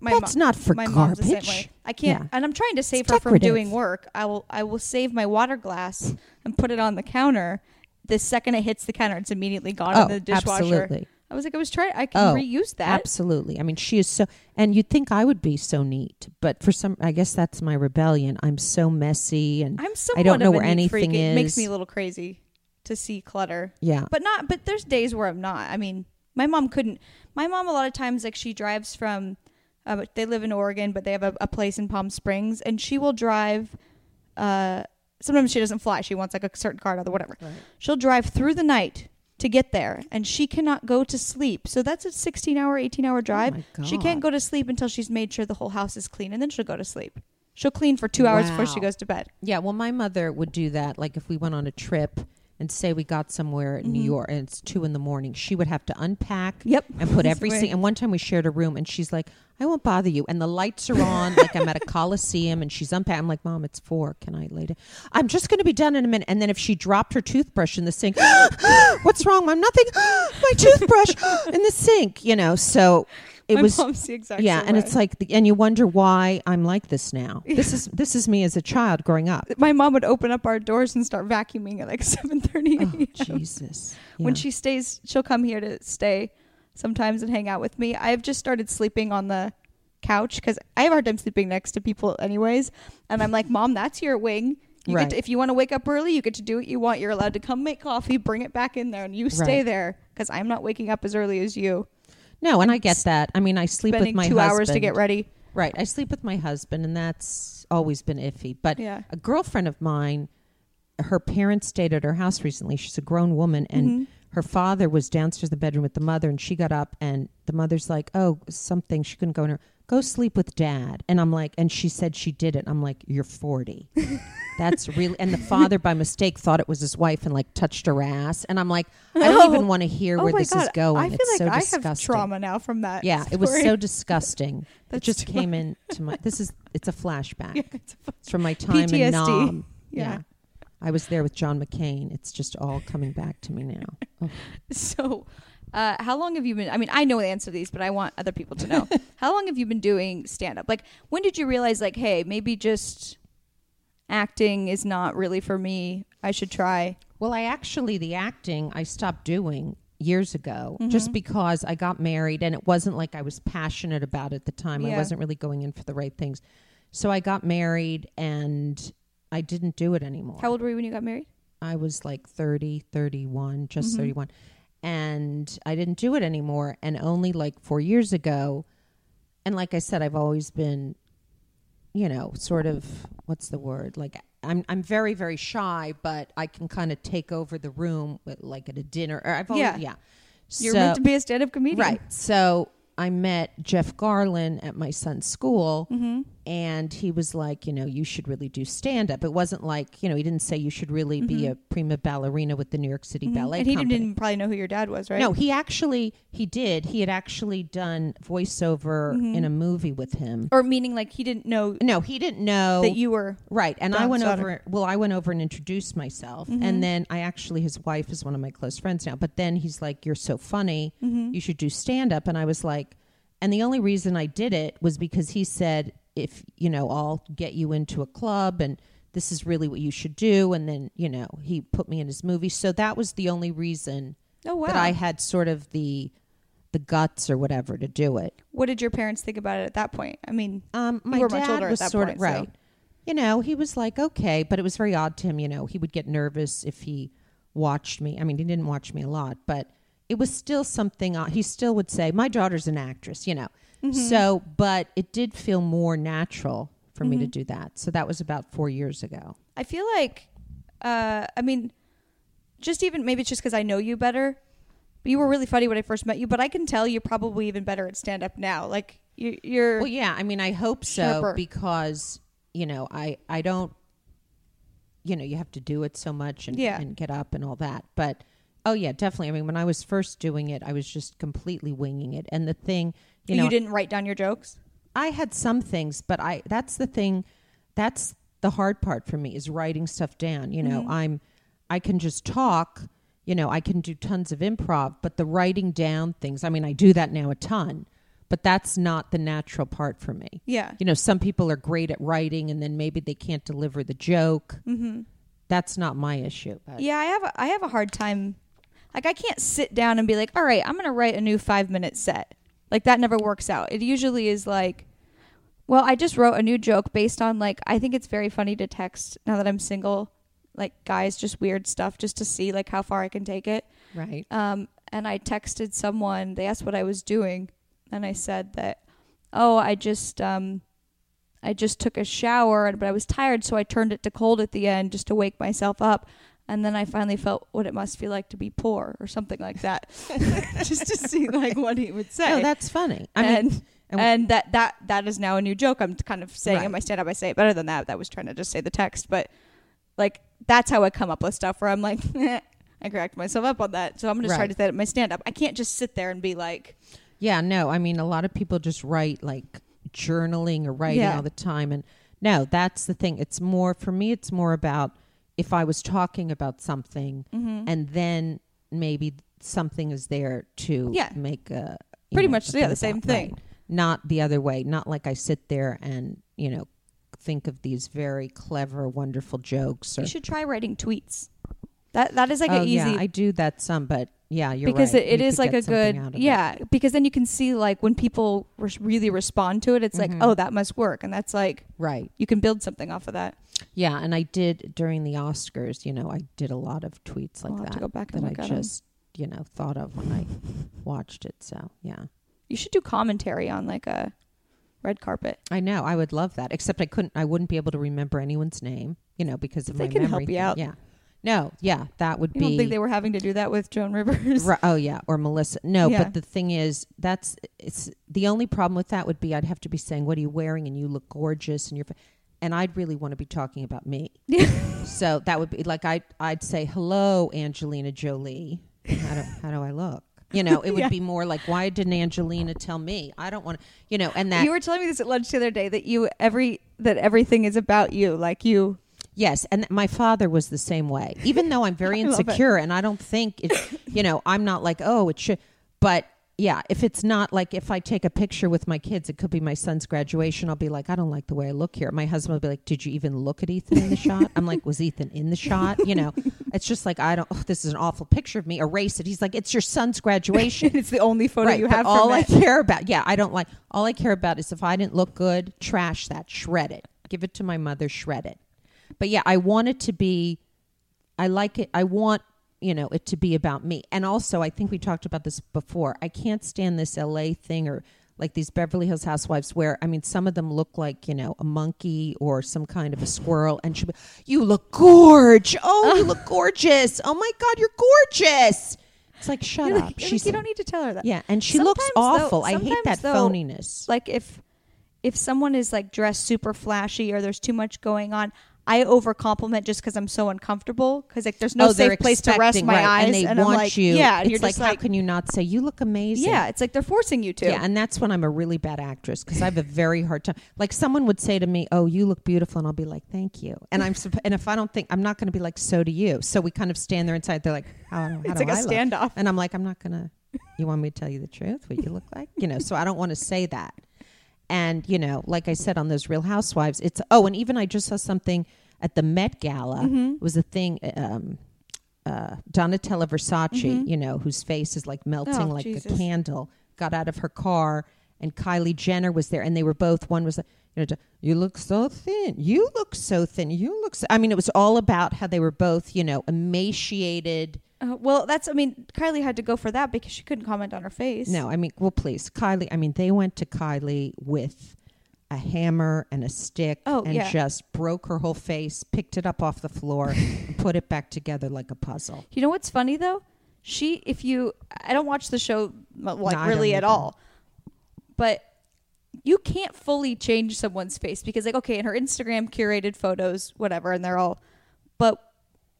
My That's mo- not for my mom's the same garbage. way. I can't, Yeah. and I'm trying to save It's her from doing work. I will, I will save my water glass and put it on the counter. The second it hits the counter, it's immediately gone Oh, in the dishwasher. absolutely. I was like, I was trying. I can Oh, reuse that. Absolutely. I mean, she is so, and you'd think I would be so neat, but for some, I guess that's my rebellion. I'm so messy, and I'm somewhat I don't know where anything freak. It makes me a little crazy to see clutter, yeah, but not. But there's days where I'm not. I mean, my mom couldn't. My mom a lot of times like she drives from. Uh, they live in Oregon, but they have a, a place in Palm Springs, and she will drive. Uh, sometimes she doesn't fly. She wants like a certain car, or whatever. She'll drive through the night to get there, and she cannot go to sleep. So that's a 16 hour, 18 hour drive. Oh She can't go to sleep until she's made sure the whole house is clean, and then she'll go to sleep. She'll clean for two hours before she goes to bed. Yeah, well, my mother would do that. Like if we went on a trip and say we got somewhere in New Mhm. York and it's two in the morning, she would have to unpack Yep. and put every single. And one time we shared a room, and she's like, "I won't bother you." And the lights are on, like I'm at a coliseum, and she's unpacking. I'm like, "Mom, it's four. Can I lay down?" I'm just going to be done in a minute. And then if she dropped her toothbrush in the sink, what's wrong? Mom, nothing. My toothbrush in the sink. You know, so it My was. mom's the exact Yeah, and way. it's like, the, and you wonder why I'm like this now. This is this is me as a child growing up. my mom would open up our doors and start vacuuming at like 7:30 Oh, a.m. Jesus. When she stays, she'll come here to stay sometimes and hang out with me. I've just started sleeping on the couch because I have a hard time sleeping next to people, anyways. And I'm like, Mom, that's your wing. You Right. get to, if you want to wake up early, you get to do what you want. You're allowed to come make coffee, bring it back in there, and you stay Right. there because I'm not waking up as early as you. No, and I get that. I mean, I sleep Spending with my two husband. hours to get ready. Right. I sleep with my husband, and that's always been iffy. But Yeah. a girlfriend of mine, her parents stayed at her house recently. She's a grown woman, and Mhm. her father was downstairs in the bedroom with the mother, and she got up, and the mother's like, "Oh, something." She couldn't go in her. Go sleep with dad. And I'm like, and she said she did it. I'm like, you're 40. That's really. And the father, by mistake, thought it was his wife and like touched her ass. And I'm like, I don't Oh. even want to hear oh where this God. is going. I feel it's like so I disgusting. have trauma now from that. Yeah, it was so disgusting. it just came in to my. This is it's a flashback. Yeah, it's a- It's from my time PTSD. in Nam. Yeah. I was there with John McCain. It's just all coming back to me now. Oh. So, uh, how long have you been? I mean, I know the answer to these, but I want other people to know. how long have you been doing stand up? Like, when did you realize, like, hey, maybe just acting is not really for me? I should try. Well, I actually the acting I stopped doing years ago Mm-hmm. just because I got married and it wasn't like I was passionate about it at the time. I wasn't really going in for the right things. So I got married and I didn't do it anymore. How old were you when you got married? I was like 30, 31, just Mhm. 31. And I didn't do it anymore. And only like four years ago, and like I said, I've always been, you know, sort of, what's the word? Like, I'm, I'm very, very shy, but I can kind of take over the room, with, like at a dinner. Or I've always, Yeah. yeah. You're So- meant to be a stand up comedian. Right. So I met Jeff Garlin at my son's school, Mm-hmm. And he was like, you know, you should really do stand up. It wasn't like, you know, he didn't say you should really be Mhm. a prima ballerina with the New York City Ballet And he Company. didn't probably know who your dad was, right? No, he actually he did. He had actually done voiceover Mhm. in a movie with him. Or meaning like he didn't know No, he didn't know that you were. Right. And I went daughter. over well, I went over and introduced myself. Mhm. And then I actually his wife is one of my close friends now. But then he's like, You're so funny. Mm-hmm. You should do stand up. And I was like and the only reason I did it was because he said, if you know, I'll get you into a club and this is really what you should do. And then, you know, he put me in his movie. So that was the only reason Oh wow. that I had sort of the the guts or whatever to do it. what did your parents think about it at that point? I mean, Um, my dad much older at was that sort point, of so- right. You know, he was like, okay, but it was very odd to him. You know, he would get nervous if he watched me. I mean, he didn't watch me a lot, but it was still something. Uh, he still would say, "My daughter's an actress," you know. Mm-hmm. So, but it did feel more natural for me to Mhm. do that. So that was about four years ago. I feel like, uh, I mean, just even maybe it's just because I know you better. But you were really funny when I first met you, but I can tell you're probably even better at stand up now. Like you, you're. Well, yeah, I mean, I hope so Sharper. because you know, I I don't, you know, you have to do it so much and Yeah. and get up and all that. But oh yeah, definitely. I mean, when I was first doing it, I was just completely winging it. And the thing, you you, didn't write down your jokes. I had some things, but I that's the thing. That's the hard part for me is writing stuff down. You know, Mhm. I'm I can just talk. You know, I can do tons of improv, but the writing down things. I mean, I do that now a ton, but that's not the natural part for me. Yeah. You know, some people are great at writing, and then maybe they can't deliver the joke. Mm-hmm. That's not my issue. But Yeah, I have a, I have a hard time. Like I can't sit down and be like, all right, I'm gonna write a new five minute set. Like that never works out. It usually is like, well, I just wrote a new joke based on like I think it's very funny to text now that I'm single, like guys just weird stuff just to see like how far I can take it. right. Um, and I texted someone. They asked what I was doing, and I said that, oh, I just um, I just took a shower, but I was tired, so I turned it to cold at the end just to wake myself up. And then I finally felt what it must feel like to be poor, or something like that, just to see like what he would say. Oh, that's funny. I mean, and and- and, that that that is now a new joke. I'm kind of saying in my stand up. I say it better than that. That was trying to just say the text, but like that's how I come up with stuff where I'm like, I cracked myself up on that. So I'm gonna try to say that in my stand up. I can't just sit there and be like, Yeah, no. I mean, a lot of people just write like journaling or writing Yeah. all the time, and no, that's the thing. It's more for me. It's more about if I was talking about something, mm-hmm. and then maybe something is there to Yeah. make a Pretty know, much, a yeah, the same thing. right. Not the other way. Not like I sit there and you know think of these very clever, wonderful jokes. Or, you should try writing tweets. That that is like oh an easy yeah, I do that some, but yeah, you're because right. it, it is like a good of it. yeah because then you can see like when people really respond to it it's like Mhm. oh that must work and that's like right. you can build something off of that Yeah, and I did during the Oscars. You know, I did a lot of tweets like I'll have that to go back that I look at 'em. just you know thought of when I watched it. So yeah, you should do commentary on like a red carpet I know I would love that. Except I couldn't. I wouldn't be able to remember anyone's name. You know, because of They my can help you thing. out. Yeah. No. Yeah, that would you be. don't think they were having to do that with joan rivers Ri- oh yeah, or Melissa. No, Yeah. but the thing is, that's it's the only problem with that would be I'd have to be saying, "What are you wearing?" and you look gorgeous, and you're, and I'd really want to be talking about me. so that would be like I I'd say, "Hello, Angelina Jolie. How do how do I look?" You know, it would Yeah. be more like, "Why didn't Angelina tell me?" I don't want to, you know, and that you were telling me this at lunch the other day that you every that everything is about you like you Yes, and th- my father was the same way. Even though I'm very insecure and I don't think it, you know, I'm not like, oh, it should. But yeah, if it's not like if I take a picture with my kids, it could be my son's graduation. I'll be like, I don't like the way I look here. My husband will be like, Did you even look at Ethan in the shot? I'm like, Was Ethan in the shot? You know, it's just like I don't. Oh, this is an awful picture of me. Erase it. He's like, It's your son's graduation. it's the only photo right, you have all I it. care about, yeah, I don't like. All I care about is if I didn't look good, trash that, shred it, give it to my mother, shred it. But yeah, I want it to be. I like it. I want you know it to be about me, and also I think we talked about this before. I can't stand this L.A. thing or like these Beverly Hills housewives where I mean some of them look like you know a monkey or some kind of a squirrel, and she'll be, you look gorge. Oh, you look gorgeous. Oh my God, you're gorgeous. It's like shut You're up. like, you're like, She's you don't need to tell her that yeah, and she looks Sometimes, though- awful. I hate that though, phoniness. like if if someone is like dressed super flashy or there's too much going on I over compliment just because I'm so uncomfortable because like there's no oh, safe place to rest my right, eyes and they I'm want like, you. yeah and it's you're like, just how can you not say you look amazing? yeah it's like they're forcing you to Yeah, and that's when I'm a really bad actress because I have a very hard time. Like someone would say to me, "Oh, you look beautiful," and I'll be like, "Thank you." And I'm and if I don't think I'm not going to be like, "So do you." So we kind of stand there inside. They're like, "How, how it's do like a I look?" standoff And I'm like, "I'm not gonna." You want me to tell you the truth? What you look like? You know. So I don't want to say that. And you know, like I said on those Real Housewives, it's oh, and even I just saw something at the Met Gala. Mhm. Was a thing. Um, uh, Donatella Versace, Mhm. you know, whose face is like melting Oh, like Jesus. a candle, got out of her car, and Kylie Jenner was there, and they were both. One was like, you know, you look so thin. You look so thin. You look. So, I mean, it was all about how they were both, you know, emaciated. Uh, well that's I mean Kylie had to go for that because she couldn't comment on her face No, I mean, well, please, Kylie. I mean, they went to Kylie with a hammer and a stick Oh, and yeah. just broke her whole face, picked it up off the floor, and put it back together like a puzzle. You know what's funny though? She, if you, I don't watch the show uh, like No, really at either. all, but you can't fully change someone's face because like okay, in her Instagram curated photos, whatever, and they're all, but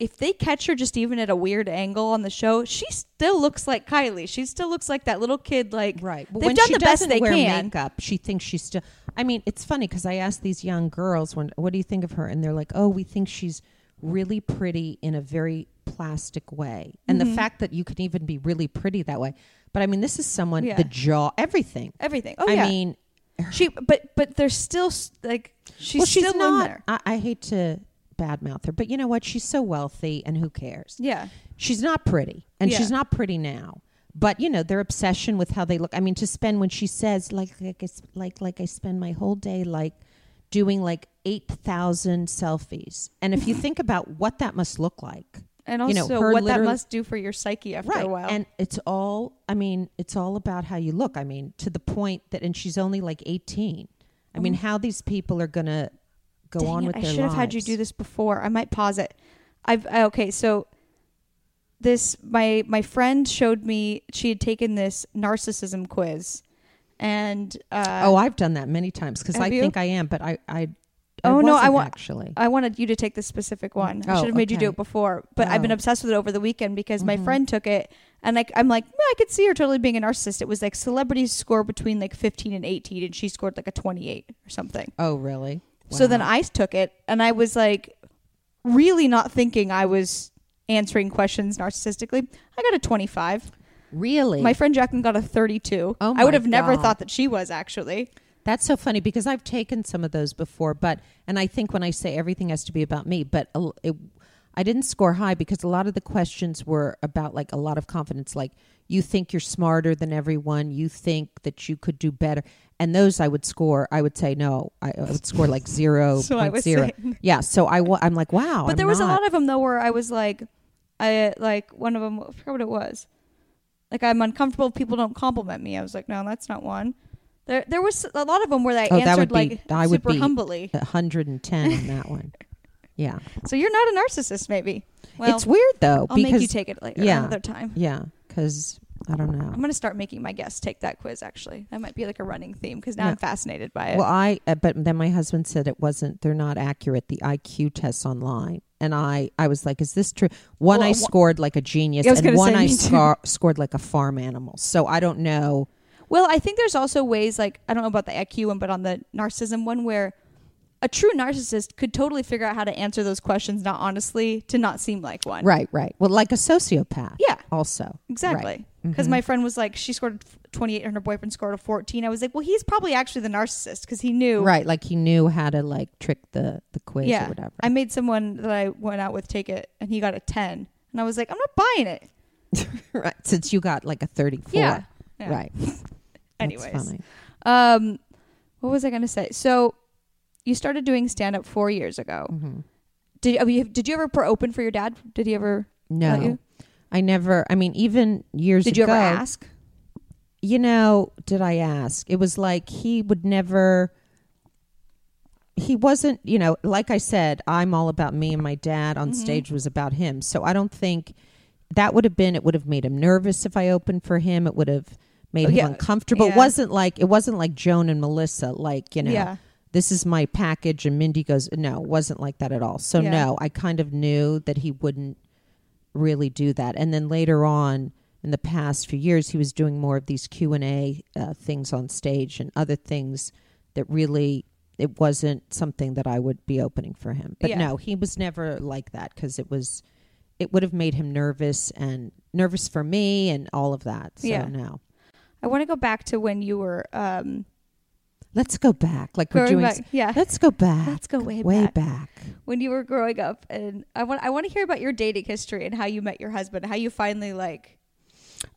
if they catch her just even at a weird angle on the show, she still looks like Kylie. She still looks like that little kid. Like Right. But they've when done she the best doesn't they wear can. makeup, she thinks she's still. I mean, it's funny because I ask these young girls, "When what do you think of her?" And they're like, "Oh, we think she's really pretty in a very plastic way." And Mm-hmm. the fact that you can even be really pretty that way. But I mean, this is someone Yeah. the jaw, everything. Everything. Oh I yeah. mean, she, but but there's still like she's, well, she's still not. I, I hate to badmouth her, but you know what? She's so wealthy, and who cares? Yeah. she's not pretty and Yeah. she's not pretty now but you know their obsession with how they look i mean to spend when she says like like I, s- like like I spend my whole day like doing like 8000 selfies and if you think about what that must look like And You also know, her what that literally- must do for your psyche after right a while. and it's all i mean it's all about how you look i mean to the point that and she's only like 18 i mean mm-hmm. how these people are gonna go Oh. Dang on it, with I their should have had you do this before. I might pause it. I've I- okay. So this my my friend showed me she had taken this narcissism quiz, and uh, oh i've done that many times because i you? think i am but i i Oh, no, I wasn't actually I wanted you to take this specific one. I Oh, should have made you do it before, but I've been Oh. obsessed with it over the weekend because my Mhm. friend took it, and like I'm like, "Yeah, I could see her totally being a narcissist. It was like celebrities score between like 15 and 18, and she scored like a 28 or something. oh really So then I took it, and I was like, really not thinking I was answering questions narcissistically. I got a 25. Really? My friend Jacqueline got a 32. Oh I would have never thought that she was actually. That's so funny because I've taken some of those before, but and I think when I say everything has to be about me, but it, I didn't score high because a lot of the questions were about like a lot of confidence, like you think you're smarter than everyone, you think that you could do better, and those I would score. I would say no, I, I would score like zero So point zero. saying. Yeah, so I, I'm like wow, But I'm there was not- a lot of them though where I was like, I like one of them. I forgot what it was. Like I'm uncomfortable if people don't compliment me. I was like, no, that's not one. There, there was a lot of them where I Oh, that answered would be- like I would be- humbly. 110 on that one. Yeah, So you're not a narcissist, maybe. Well, it's weird though I'll because make you take it later, yeah. another time. yeah, because I don't know. I'm gonna start making my guests take that quiz. Actually, that might be like a running theme because now Yeah. I'm fascinated by it. Well, I uh, but then my husband said it wasn't. They're not accurate. The IQ tests online, and I I was like, is this true? One Well, I scored like a genius, and one I scar- scored like a farm animal. So I don't know. Well, I think there's also ways like I don't know about the IQ one, but on the narcissism one, where a true narcissist could totally figure out how to answer those questions not honestly to not seem like one. Right, right. Well, like a sociopath. Yeah, Also, exactly. Because Mhm. my friend was like, she scored 28 and her boyfriend scored a 14. I was like, well, he's probably actually the narcissist because he knew. right, like he knew how to like trick the the quiz Yeah. or whatever. I made someone that I went out with take it, and he got a 10, and I was like, I'm not buying it. right, since you got like a thirty-four. Yeah. Yeah. Right. Anyways. Um, what was I going to say? So, you started doing stand up four years ago. Mhm. Did you, did you ever open for your dad? Did he ever? No? I never. I mean, even years ago. Did you ago. ever ask? you know, did I ask? It was like he would never. He wasn't, you know, like I said, I'm all about me and my dad on Mhm. stage was about him. So I don't think that would have been, it would have made him nervous if I opened for him. It would have made Oh, him yeah. uncomfortable. It wasn't like, it wasn't like Joan and Melissa, like, you know, yeah. this is my package and Mindy goes, no, it wasn't like that at all. So Yeah. no, I kind of knew that he wouldn't really do that. And then later on in the past few years, he was doing more of these Q and A uh, things on stage and other things that really it wasn't something that I would be opening for him. But Yeah. no, he was never like that because it was it would have made him nervous and nervous for me and all of that. So Yeah. no. I want to go back to when you were um Let's go back. Like we're doing. back. Yeah. Let's go back. Let's go way, way back. back. When you were growing up and I want I want to hear about your dating history and how you met your husband, how you finally like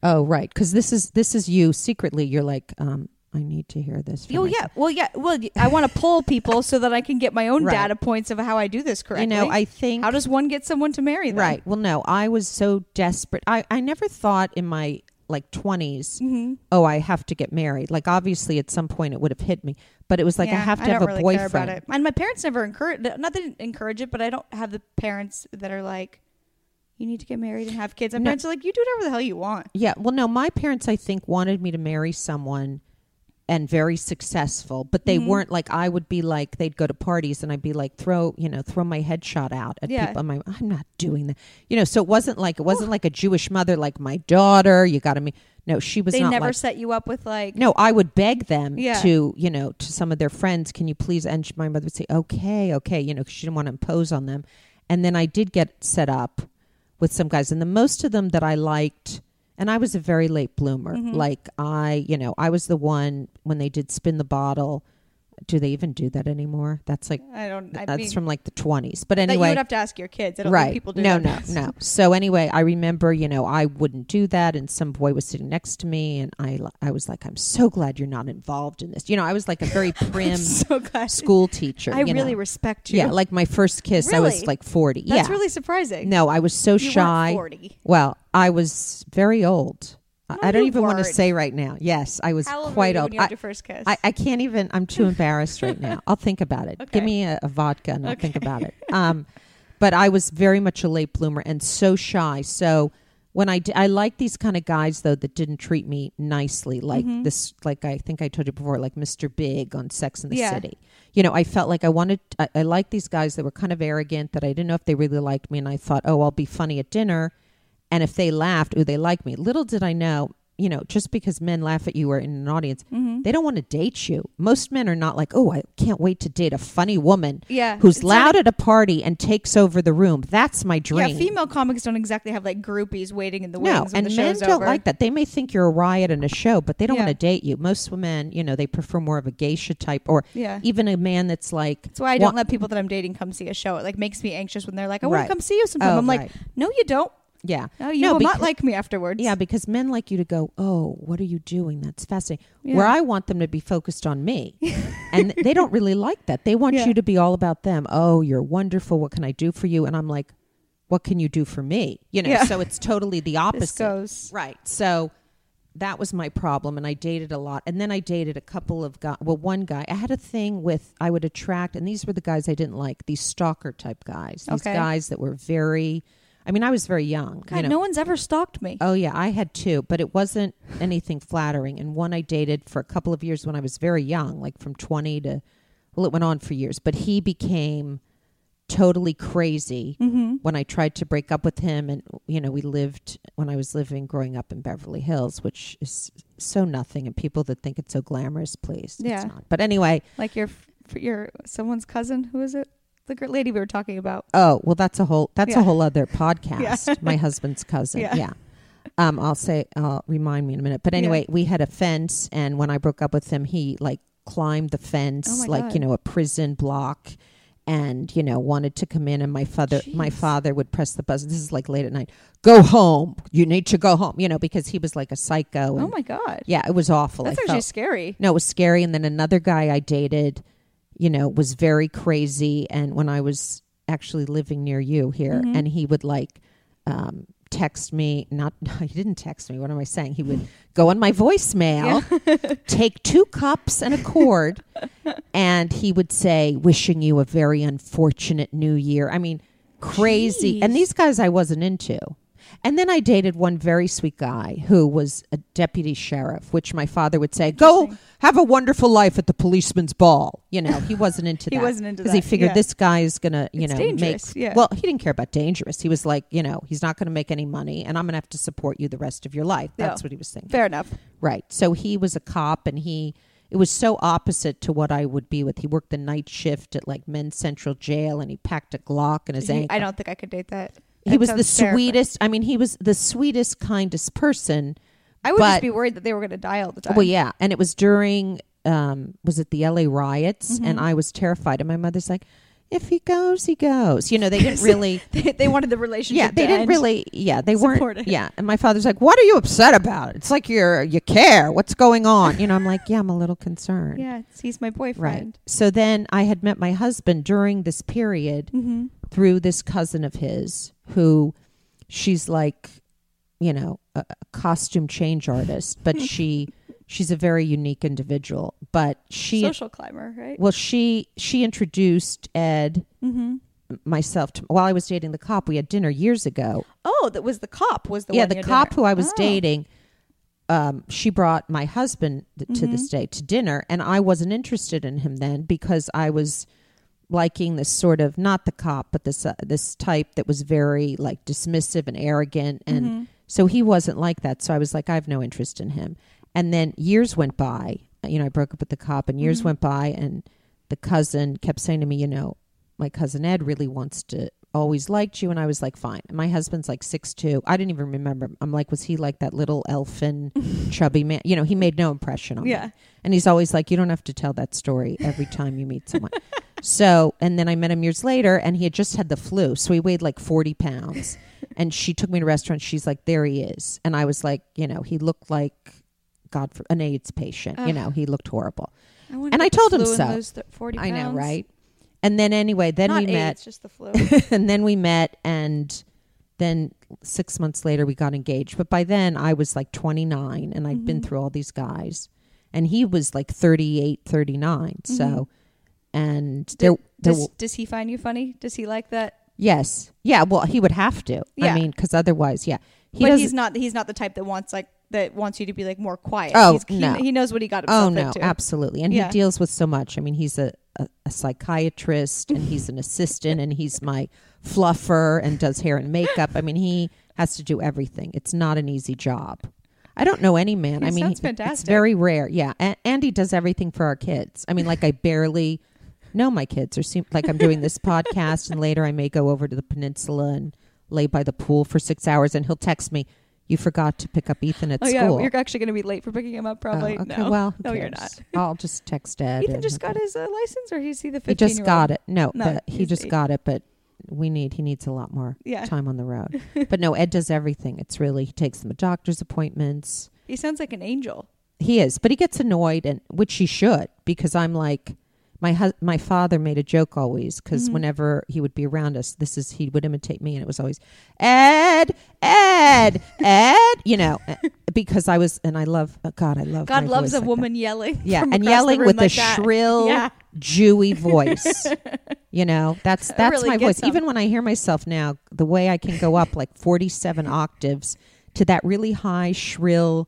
Oh, right. Because this is this is you secretly. You're like, um, I need to hear this. Oh yeah. Well yeah. Well I want to pull people so that I can get my own Right. data points of how I do this correctly. You know, I think how does one get someone to marry them? right. Well, no, I was so desperate. I I never thought in my like 20s, Mm-hmm. oh, I have to get married. Like obviously at some point it would have hit me, but it was like I have to I have a really boyfriend. And my parents never encourage. Not that encourage it, but I don't have the parents that are like, you need to get married and have kids. My No. parents are like, you do whatever the hell you want. Yeah, well no, my parents I think wanted me to marry someone and very successful, but they Mhm. weren't like I would be like they'd go to parties and I'd be like throw, you know, throw my headshot out at Yeah. people. I'm, like, I'm not doing that. You know, so it wasn't like it wasn't like a Jewish mother like my daughter, you got to me. No, she was They never like set you up with like, No, I would beg them Yeah. to, you know, to some of their friends, can you please? And my mother would say, okay, okay, you know, she didn't want to impose on them. And then I did get set up with some guys, and the most of them that I liked, and I was a very late bloomer. Mhm. Like I, you know, I was the one when they did spin the bottle. Do they even do that anymore? That's like I don't. I that's mean, from like the twenties. But anyway, you would have to ask your kids. I don't right think people do no no no so anyway i remember you know i wouldn't do that and some boy was sitting next to me and i i was like i'm so glad you're not involved in this you know i was like a very prim so school teacher I really know. respect you. yeah like my first kiss i was like 40 That's yeah really surprising. no i was so you shy 40. well i was very old No, i don't even want to say right now yes i was How quite old when you had I, your first kiss? I, I can't even. I'm too embarrassed right now. I'll think about it. Okay. Give me a, a vodka and I'll think about it. Um, but I was very much a late bloomer and so shy. So when I d- I like these kind of guys though that didn't treat me nicely, like Mhm. this, like I think I told you before, like Mr. Big on Sex and the Yeah. City. You know, I felt like I wanted. I, I liked these guys that were kind of arrogant. That I didn't know if they really liked me, and I thought, oh, I'll be funny at dinner, and if they laughed, oh, they like me. Little did I know. You know, just because men laugh at you or in an audience, Mhm. they don't want to date you. Most men are not like, oh, I can't wait to date a funny woman yeah. who's loud not at a party and takes over the room. That's my dream. Yeah, female comics don't exactly have like groupies waiting in the wings no, and the men don't over. like that. They may think you're a riot in a show, but they don't Yeah. want to date you. Most women, you know, they prefer more of a geisha type, or Yeah. even a man that's like, That's why I don't Wa- let people that I'm dating come see a show. It like makes me anxious when they're like, "I want Right. to come see you sometime." oh, I'm like, right. "No, you don't. Yeah, No, you No, will not like me afterwards." yeah, because men like you to go, oh, what are you doing? That's fascinating. Yeah. Where I want them to be focused on me, and they don't really like that. They want Yeah. you to be all about them. Oh, you're wonderful. What can I do for you? And I'm like, what can you do for me? You know. Yeah. So it's totally the opposite. goes. Right. So that was my problem and I dated a lot. And then I dated a couple of guys. Well, one guy, I had a thing with I would attract and these were the guys I didn't like, these stalker type guys. These Okay. guys that were very I mean, I was very young, God, you know. no one's ever stalked me. Oh yeah, I had two, but it wasn't anything flattering. And one I dated for a couple of years when I was very young, like from 20 to well, it went on for years, but he became totally crazy mm-hmm. when I tried to break up with him, and you know, we lived when I was living growing up in Beverly Hills, which is so nothing, and people that think it's so glamorous, please, Yeah. it's not. But anyway, Like your your someone's cousin. Who is it? The girl, lady we were talking about. oh well, that's a whole that's Yeah. a whole other podcast. Yeah. My husband's cousin, Yeah. yeah. Um, I'll say, uh, remind me in a minute. But anyway, we had a fence, and when I broke up with him, he like climbed the fence, Oh like God. you know, a prison block, and you know, wanted to come in. And my father, my father would press the buzzer. This is like late at night. Go home. You need to go home. You know, because he was like a psycho. And, Oh my god, Yeah, it was awful. that's I actually felt- scary. no, it was scary. And then another guy I dated, you know, was very crazy. And when I was actually living near you here, Mhm. and he would like um, text me. Not he didn't text me. What am I saying? He would go on my voicemail, take two cups and a cord, and he would say, "Wishing you a very unfortunate New Year." I mean, crazy. And these guys I wasn't into. And then I dated one very sweet guy who was a deputy sheriff, which my father would say, "Go have a wonderful life at the policeman's ball." You know, he wasn't into He that. wasn't into because he figured yeah. this guy is gonna, you It's know, dangerous, make. yeah. Well, he didn't care about dangerous. He was like, you know, he's not going to make any money, and I'm going to have to support you the rest of your life. That's what he was thinking. Fair enough. Right. So he was a cop, and he. It was so opposite to what I would be with. He worked the night shift at like Men's Central Jail, and he packed a Glock in his He- ankle. I don't think I could date that. He That was the terrifying. sweetest. I mean, he was the sweetest, kindest person. I would but- just be worried that they were going to die all the time. Well, yeah, and it was during um, was it the L.A. riots, Mhm. and I was terrified. And my mother's like, "If he goes, he goes." You know, they didn't really. they, they wanted the relationship. yeah, they didn't really. Yeah, they weren't. Yeah, and my father's like, "What are you upset about? It's like you're you care. What's going on?" You know, I'm like, "Yeah, I'm a little concerned." Yeah, he's my boyfriend. Right. So then I had met my husband during this period Mm-hmm. Through this cousin of his who she's like, you know, a costume change artist, but she she's a very unique individual. But she Social climber, right? well she she introduced Ed Mm-hmm. myself to, while I was dating the cop. We had dinner years ago. Oh, that was the cop. Was the one. yeah, the cop dinner- who I was Oh. dating. Um, she brought my husband th- to Mhm. this day to dinner, and I wasn't interested in him then because I was liking this sort of not the cop, but this uh, this type that was very like dismissive and arrogant, and Mhm. so he wasn't like that. So I was like, I have no interest in him. And then years went by. You know, I broke up with the cop, and years Mhm. went by, and the cousin kept saying to me, you know, my cousin Ed really wants to always liked you and I was like fine. And my husband's like six two. I didn't even remember. I'm like was he like that little elfin chubby man? You know, he made no impression on me. Yeah. And he's always like you don't have to tell that story every time you meet someone. so, and then I met him years later and he had just had the flu. So he weighed like 40 pounds. and she took me to a restaurant. She's like there he is. And I was like, you know, he looked like God for an AIDS patient. You know, he looked horrible. I And I told him so. th- Forty. I know, right? And then anyway, then Not we met just the flu. and then we met and then six months later we got engaged but by then i was like 29 and i had been Mhm. through all these guys and he was like 38 39 so Mhm. And Did- there, there does, does he find you funny? Does he like that? yes yeah well he would have to Yeah. i mean because otherwise yeah he but he's not. He's not the type that wants like that wants you to be like more quiet. Oh, he's, he, no. he knows what he got oh himself no into. absolutely and Yeah. he deals with so much i mean he's a, a, a psychiatrist and he's an assistant and he's my fluffer and does hair and makeup i mean he has to do everything it's not an easy job i don't know any man He i mean sounds it's very rare yeah a- andy does everything for our kids i mean like i barely know my kids are seem like i'm doing this podcast and later i may go over to the peninsula and lay by the pool for six hours and he'll text me you forgot to pick up ethan at Oh yeah, school you're actually going to be late for picking him up. Probably. Oh, okay, no. well, no, you're not. I'll just text Ed. Ethan just got his uh, license, or is he the 15 He just got it. No, No, the- he just eight. got it, but we need he needs a lot more Yeah, time on the road. but no, Ed does everything. It's really he takes them to doctor's appointments. he sounds like an angel. He is, but he gets annoyed, and which he should, because I'm like, my hus- my father made a joke always, because Mhm. whenever he would be around us, this is he would imitate me, and it was always Ed, Ed, Ed, you know, eh, because I was, and I love uh, God, I love God loves a like that. woman yelling. Yeah, and yelling with like a that. shrill, Yeah. Jewy voice. you know, that's that's really my voice. voice. 'em. Even when I hear myself now, the way I can go up like forty-seven octaves to that really high, shrill,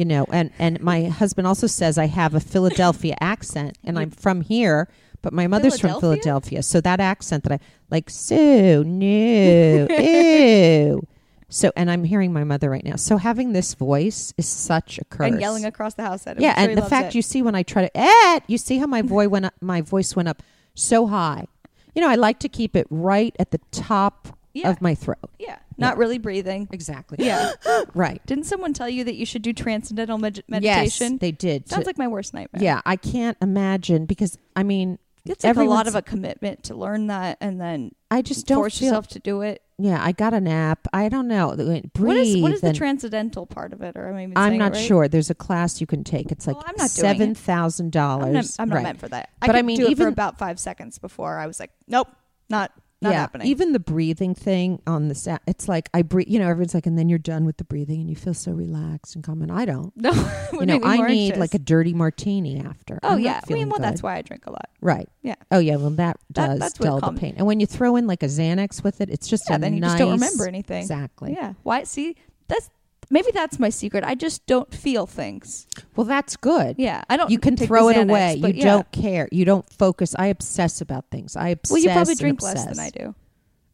you know. And and my husband also says I have a Philadelphia accent, and I'm from here. But my mother's from Philadelphia? So that accent that I like, so no, ew. So, and I'm hearing my mother right now. So, having this voice is such a curse and yelling across the house at him. yeah, sure and the fact it. you see when I try to Ed, you see how my voice went up, my voice went up so high. You know, I like to keep it right at the top yeah, of my throat. yeah, not really breathing. Exactly. Yeah. right. Didn't someone tell you that you should do transcendental med- Yes, meditation? they did. Sounds To- like my worst nightmare. yeah, I can't imagine because I mean, It's like a lot of a commitment to learn that and then I just don't force feel. yourself to do it. Yeah, I got a nap. I don't know. Breathe. What is what is the transcendental part of it? Or I even I'm not right? sure. There's a class you can take. It's like Well, I'm not doing it. seven thousand I'm not, dollars. I'm not right. meant for that. But I, I mean, do it for even- about five seconds before I was like, nope, not not yeah, happening. even the breathing thing on the sa- it's like I breathe. You know, everyone's like, and then you're done with the breathing, and you feel so relaxed and calm. And I don't. no, You know, I need like a dirty martini after. Oh I'm yeah, I mean, well, good. that's why I drink a lot. right. Yeah. Oh yeah. Well, that That- does what dull the pain. And when you throw in like a Xanax with it, it's just Yeah, a then you nice, just don't remember anything. Exactly. Yeah. Why? See, that's maybe that's my secret. I just don't feel things. Well, that's good. Yeah, I don't. You can throw it Xanax, away. You yeah. don't care. You don't focus. I obsess about things. I obsess. Well, you probably drink less than obsess. I do.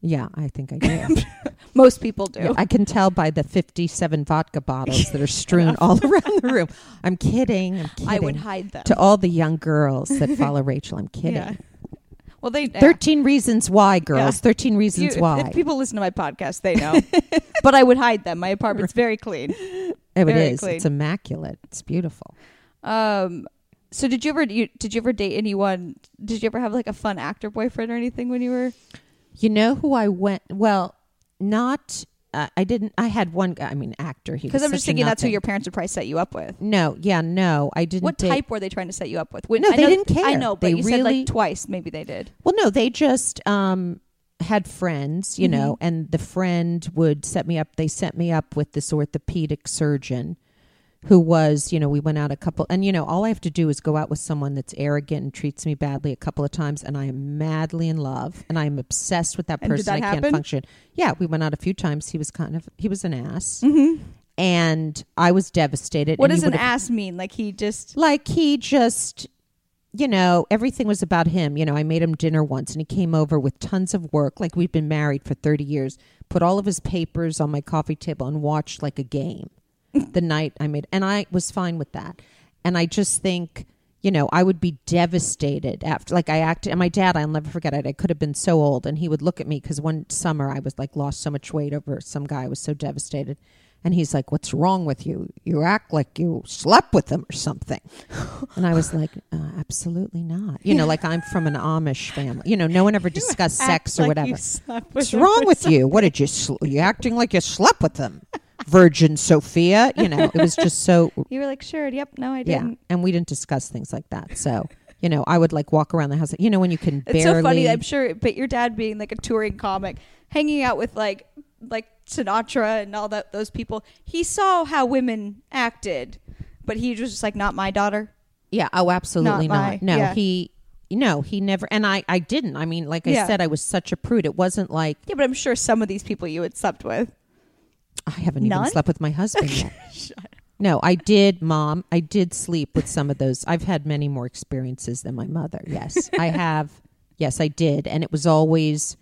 Yeah, I think I do. Most people do. Yeah, I can tell by the 57 vodka bottles that are strewn all around the room. I'm kidding. I'm kidding. I would hide them. to all the young girls that follow Rachael, I'm kidding. Yeah. Well, they yeah. 13 reasons why, girls. Yeah. 13 reasons if- why. If people listen to my podcast, they know. but I would hide them. My apartment's very clean. oh, very is. clean. It's immaculate. It's beautiful. Um. So did you ever you, did you ever date anyone? Did you ever have like a fun actor boyfriend or anything when you were? You know who I went, well, not, uh, I didn't, I had one guy, I mean, actor. He Because I'm just thinking that's who your parents would probably set you up with. No, yeah, no, I didn't. What date- type were they trying to set you up with? When, No, I they know- didn't care. I know, but They you said like twice. Maybe they did. Well, no, they just, um, had friends, you know, and the friend would set me up. They set me up with this orthopedic surgeon who was, you know, we went out a couple, and you know, all I have to do is go out with someone that's arrogant and treats me badly a couple of times, and I am madly in love, and I am obsessed with that person. that I can't function. Yeah, we went out a few times. He was kind of, he was an ass, Mm-hmm. and I was devastated. What does an ass mean? Like he just like he just you know everything was about him you know i made him dinner once and he came over with tons of work like we've been married for 30 years put all of his papers on my coffee table and watched like a game the night i made and i was fine with that and i just think you know i would be devastated after like i acted and my dad i'll never forget it i could have been so old and he would look at me because one summer i was like lost so much weight over some guy i was so devastated and he's like what's wrong with you you act like you slept with him or something and I was like, uh, absolutely not. You know, like I'm from an Amish family. You know, no one ever discussed sex or like whatever. you slept with What's wrong with you? What did you? Sl- you acting like you slept with them, Virgin Sophia? You know, it was just so. You were like, sure, yep, no, I didn't. and we didn't discuss things like that. So, you know, I would like walk around the house. You know, when you can It's so funny. I'm sure, but your dad being like a touring comic, hanging out with like like Sinatra and all that those people, he saw how women acted, but he was just like, not my daughter. Yeah. Oh, absolutely Not not. my- no, yeah. he. No, he never. And I. I didn't. I mean, like I Yeah. said, I was such a prude. It wasn't like Yeah, but I'm sure some of these people you had slept with. I haven't None? even slept with my husband yet. No, I did, Mom. I did sleep with some of those. I've had many more experiences than my mother. Yes, I have. Yes, I did. And it was always,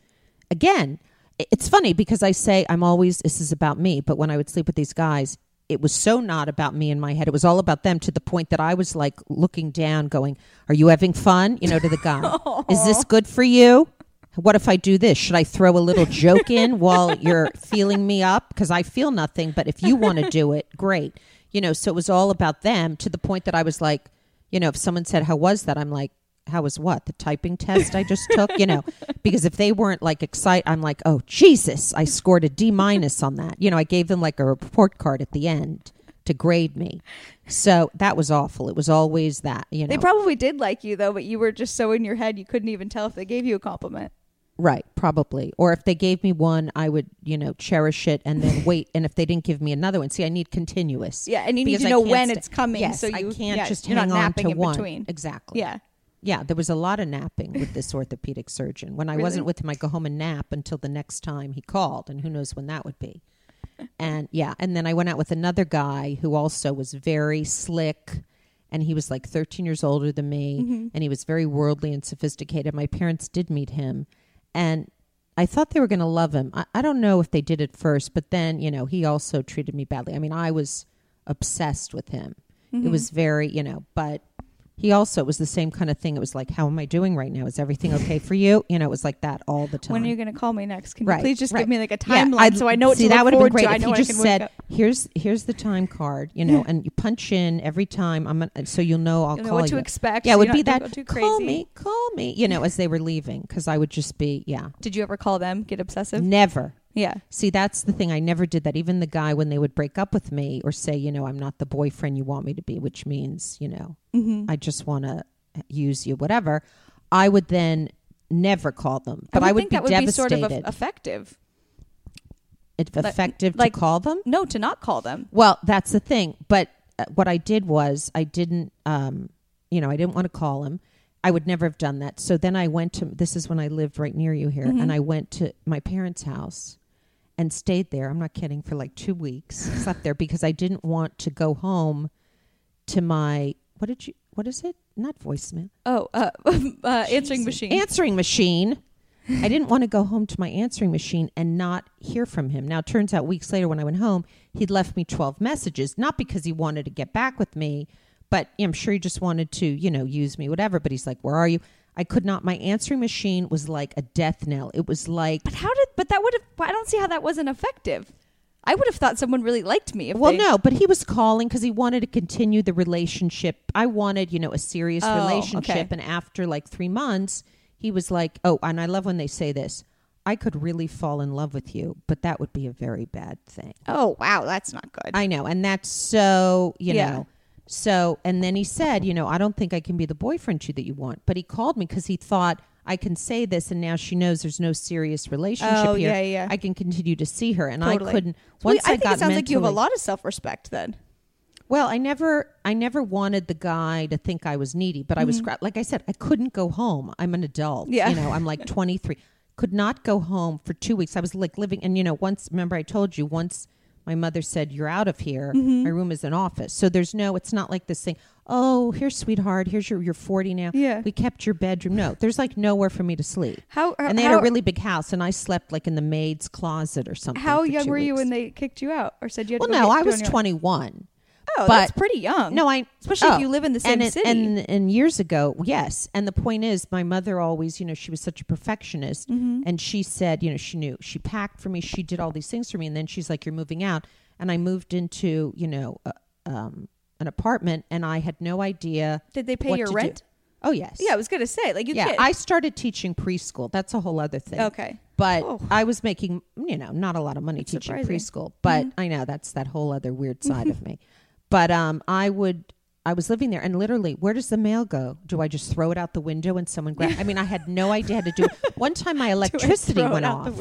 again, it's funny because I say I'm always, this is about me. But when I would sleep with these guys, it was so not about me in my head. It was all about them to the point that I was like looking down, going, Are you having fun? You know, to the guy. Is this good for you? What if I do this? Should I throw a little joke in while you're feeling me up? Because I feel nothing, but if you want to do it, great. You know, so it was all about them to the point that I was like, you know, if someone said, How was that? I'm like, How was what? The typing test I just took? You know, because if they weren't like excited, I'm like, Oh, Jesus, I scored a D minus on that. You know, I gave them like a report card at the end to grade me. So that was awful. It was always that, you know. They probably did like you though, but you were just so in your head you couldn't even tell if they gave you a compliment. Right, probably. Or if they gave me one, I would, you know, cherish it and then wait. And if they didn't give me another one, see, I need continuous. Yeah, and you need to know when sta- it's coming, Yes, so you I can't yeah, just you're hang not on napping to in one. between. Exactly. Yeah. Yeah, there was a lot of napping with this orthopedic surgeon. When I Really? wasn't with him, I'd go home and nap until the next time he called, and who knows when that would be. and yeah, and then I went out with another guy who also was very slick, and he was like 13 years older than me, Mm-hmm. and he was very worldly and sophisticated. My parents did meet him, and I thought they were going to love him. I, I don't know if they did at first, but then, you know, he also treated me badly. I mean, I was obsessed with him. Mm-hmm. It was very, you know, but he also it was the same kind of thing. It was like, how am I doing right now? Is everything okay for you? You know, it was like that all the time. When are you going to call me next? Can Right, you please just right. give me like a timeline I'd- so I know what see, to that would have been great if he just said, "Here's here's the time card," you know, and you punch in every time. I'm gonna, so you'll know I'll You know call what to you. expect. Yeah, so it would be that. to Call me, call me. You know, as they were leaving, because I would just be, yeah, Did you ever call them? Get obsessive? never. Yeah. See, that's the thing. I never did that. Even the guy when they would break up with me or say, you know, I'm not the boyfriend you want me to be, which means, you know, Mm-hmm. I just want to use you, whatever. I would then never call them, but I would, think be that would devastated. be sort of eff- effective. it's like- effective like- to call them. No, to not call them. Well, that's the thing. But uh, what I did was I didn't, um, you know, I didn't want to call him. I would never have done that. So then I went to. This is when I lived right near you here, Mm-hmm. and I went to my parents' house and stayed there. I'm not kidding for like two weeks. slept there because I didn't want to go home to my. What did you? What is it? Not voicemail. Oh, uh, uh, answering machine. Answering machine. I didn't want to go home to my answering machine and not hear from him. Now, it turns out weeks later when I went home, he'd left me 12 messages, not because he wanted to get back with me, but I'm sure he just wanted to, you know, use me, whatever. But he's like, Where are you? I could not. My answering machine was like a death knell. It was like, but how did? But that would have. I don't see how that wasn't effective. I would have thought someone really liked me. If well, they, no, but he was calling because he wanted to continue the relationship. I wanted, you know, a serious Oh, relationship. okay. And after like three months, he was like, oh, and I love when they say this I could really fall in love with you, but that would be a very bad thing. Oh wow, that's not good. I know. And that's so, you Yeah. know. So, and then he said, you know, I don't think I can be the boyfriend to you that you want. But he called me because he thought I can say this, and now she knows there's no serious relationship Oh, here. yeah, yeah. I can continue to see her, and Totally. I couldn't. Well, Once I, I, think got it sounds like you have a lot of self respect then. Well, I never, I never wanted the guy to think I was needy, but I was like I said, I couldn't go home. I'm an adult. Mm-hmm. Yeah. you know, I'm like 23. Could not go home for two weeks. I was like living, and you know, once remember I told you once my mother said you're out of here. Mm-hmm. My room is an office, so there's no. It's not like this thing. Oh, here's sweetheart. Here's your. You're 40 now. Yeah. we kept your bedroom. No, there's like nowhere for me to sleep. How And they how, had a really big house, and I slept like in the maid's closet or something. how young were you when they kicked you out or said you had Well, to go no, I was on your own? 21. But- that's pretty young. No, I especially oh, if you live in the same and it- city. And and years ago, yes. And the point is, my mother always, you know, she was such a perfectionist, Mm-hmm. and she said, you know, she knew she packed for me, she did all these things for me, and then she's like, "You're moving out," and I moved into, you know, uh, um, an apartment, and I had no idea. Did they pay your to do. rent? Oh yes. Yeah, I was gonna say like you yeah. can't. I started teaching preschool. That's a whole other thing. okay. But Oh. I was making, you know, not a lot of money That's teaching surprising. preschool. But I know that's that whole other weird side of me. But um, I would, I was living there, and literally, where does the mail go? Do I just throw it out the window and someone grab? I mean, I had no idea how to do it. One time, my electricity went off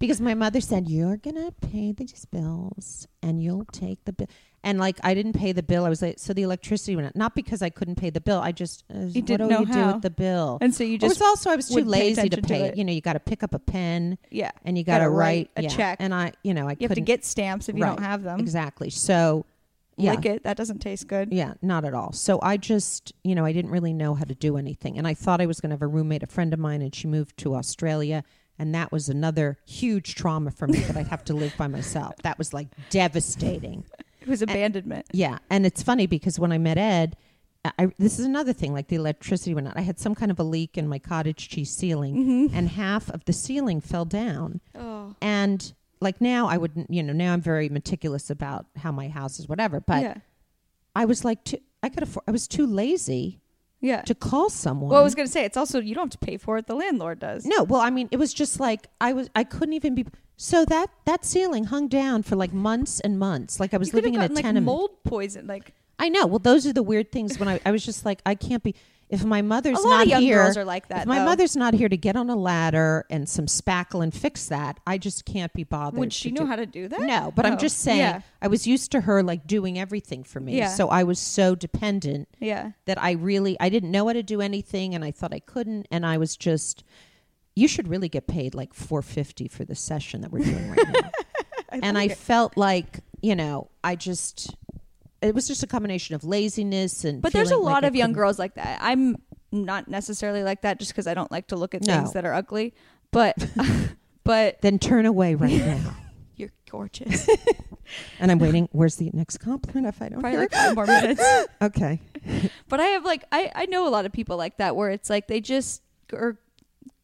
because my mother said, "You're gonna pay these bills, and you'll take the bill." And like, I didn't pay the bill. I was like, so the electricity went out. Not because I couldn't pay the bill. I just, uh, what didn't do know you do how. with the bill? And so you It just was also I was too lazy to attention to pay it. it. You know, you got to pick up a pen yeah. and you got to write write a yeah. check. And I, you know, I You have to couldn't get stamps if you don't have them. exactly. So, yeah, Lick it. That doesn't taste good. yeah, not at all. So I just, you know, I didn't really know how to do anything, and I thought I was going to have a roommate, a friend of mine, and she moved to Australia, and that was another huge trauma for me that I'd have to live by myself. That was like devastating. It was abandonment. Yeah, and it's funny because when I met Ed, I, this is another thing. Like the electricity went out. I had some kind of a leak in my cottage cheese ceiling, mm-hmm. and half of the ceiling fell down. Oh. And like now, I wouldn't. You know, now I'm very meticulous about how my house is, whatever. But yeah. I was like, too, I could afford. I was too lazy Yeah. to call someone. Well, I was gonna say it's also you don't have to pay for it. The landlord does. no, well, I mean, it was just like I was. I couldn't even be. So that that ceiling hung down for like months and months. Like I was you could have living in a like tenement. mold poison. Like I know. Well, those are the weird things when I, I was just like, I can't be. If my mother's a lot not of young here, girls are like that. if my though. mother's not here to get on a ladder and some spackle and fix that, I just can't be bothered. would she know do- how to do that? No, but Oh, I'm just saying. Yeah. I was used to her like doing everything for me, Yeah. so I was so dependent Yeah. that I really I didn't know how to do anything, and I thought I couldn't, and I was just. You should really get paid like four fifty for the session that we're doing right now and I it. felt like you know I just it was just a combination of laziness and But there's a feeling like lot of young girls like that. I'm not necessarily like that just because I don't like to look at No. things that are ugly. But but then turn away right now you're gorgeous. and I'm waiting where's the next compliment if I don't Probably hear like five more minutes. okay But I have like I I know a lot of people like that where it's like they just or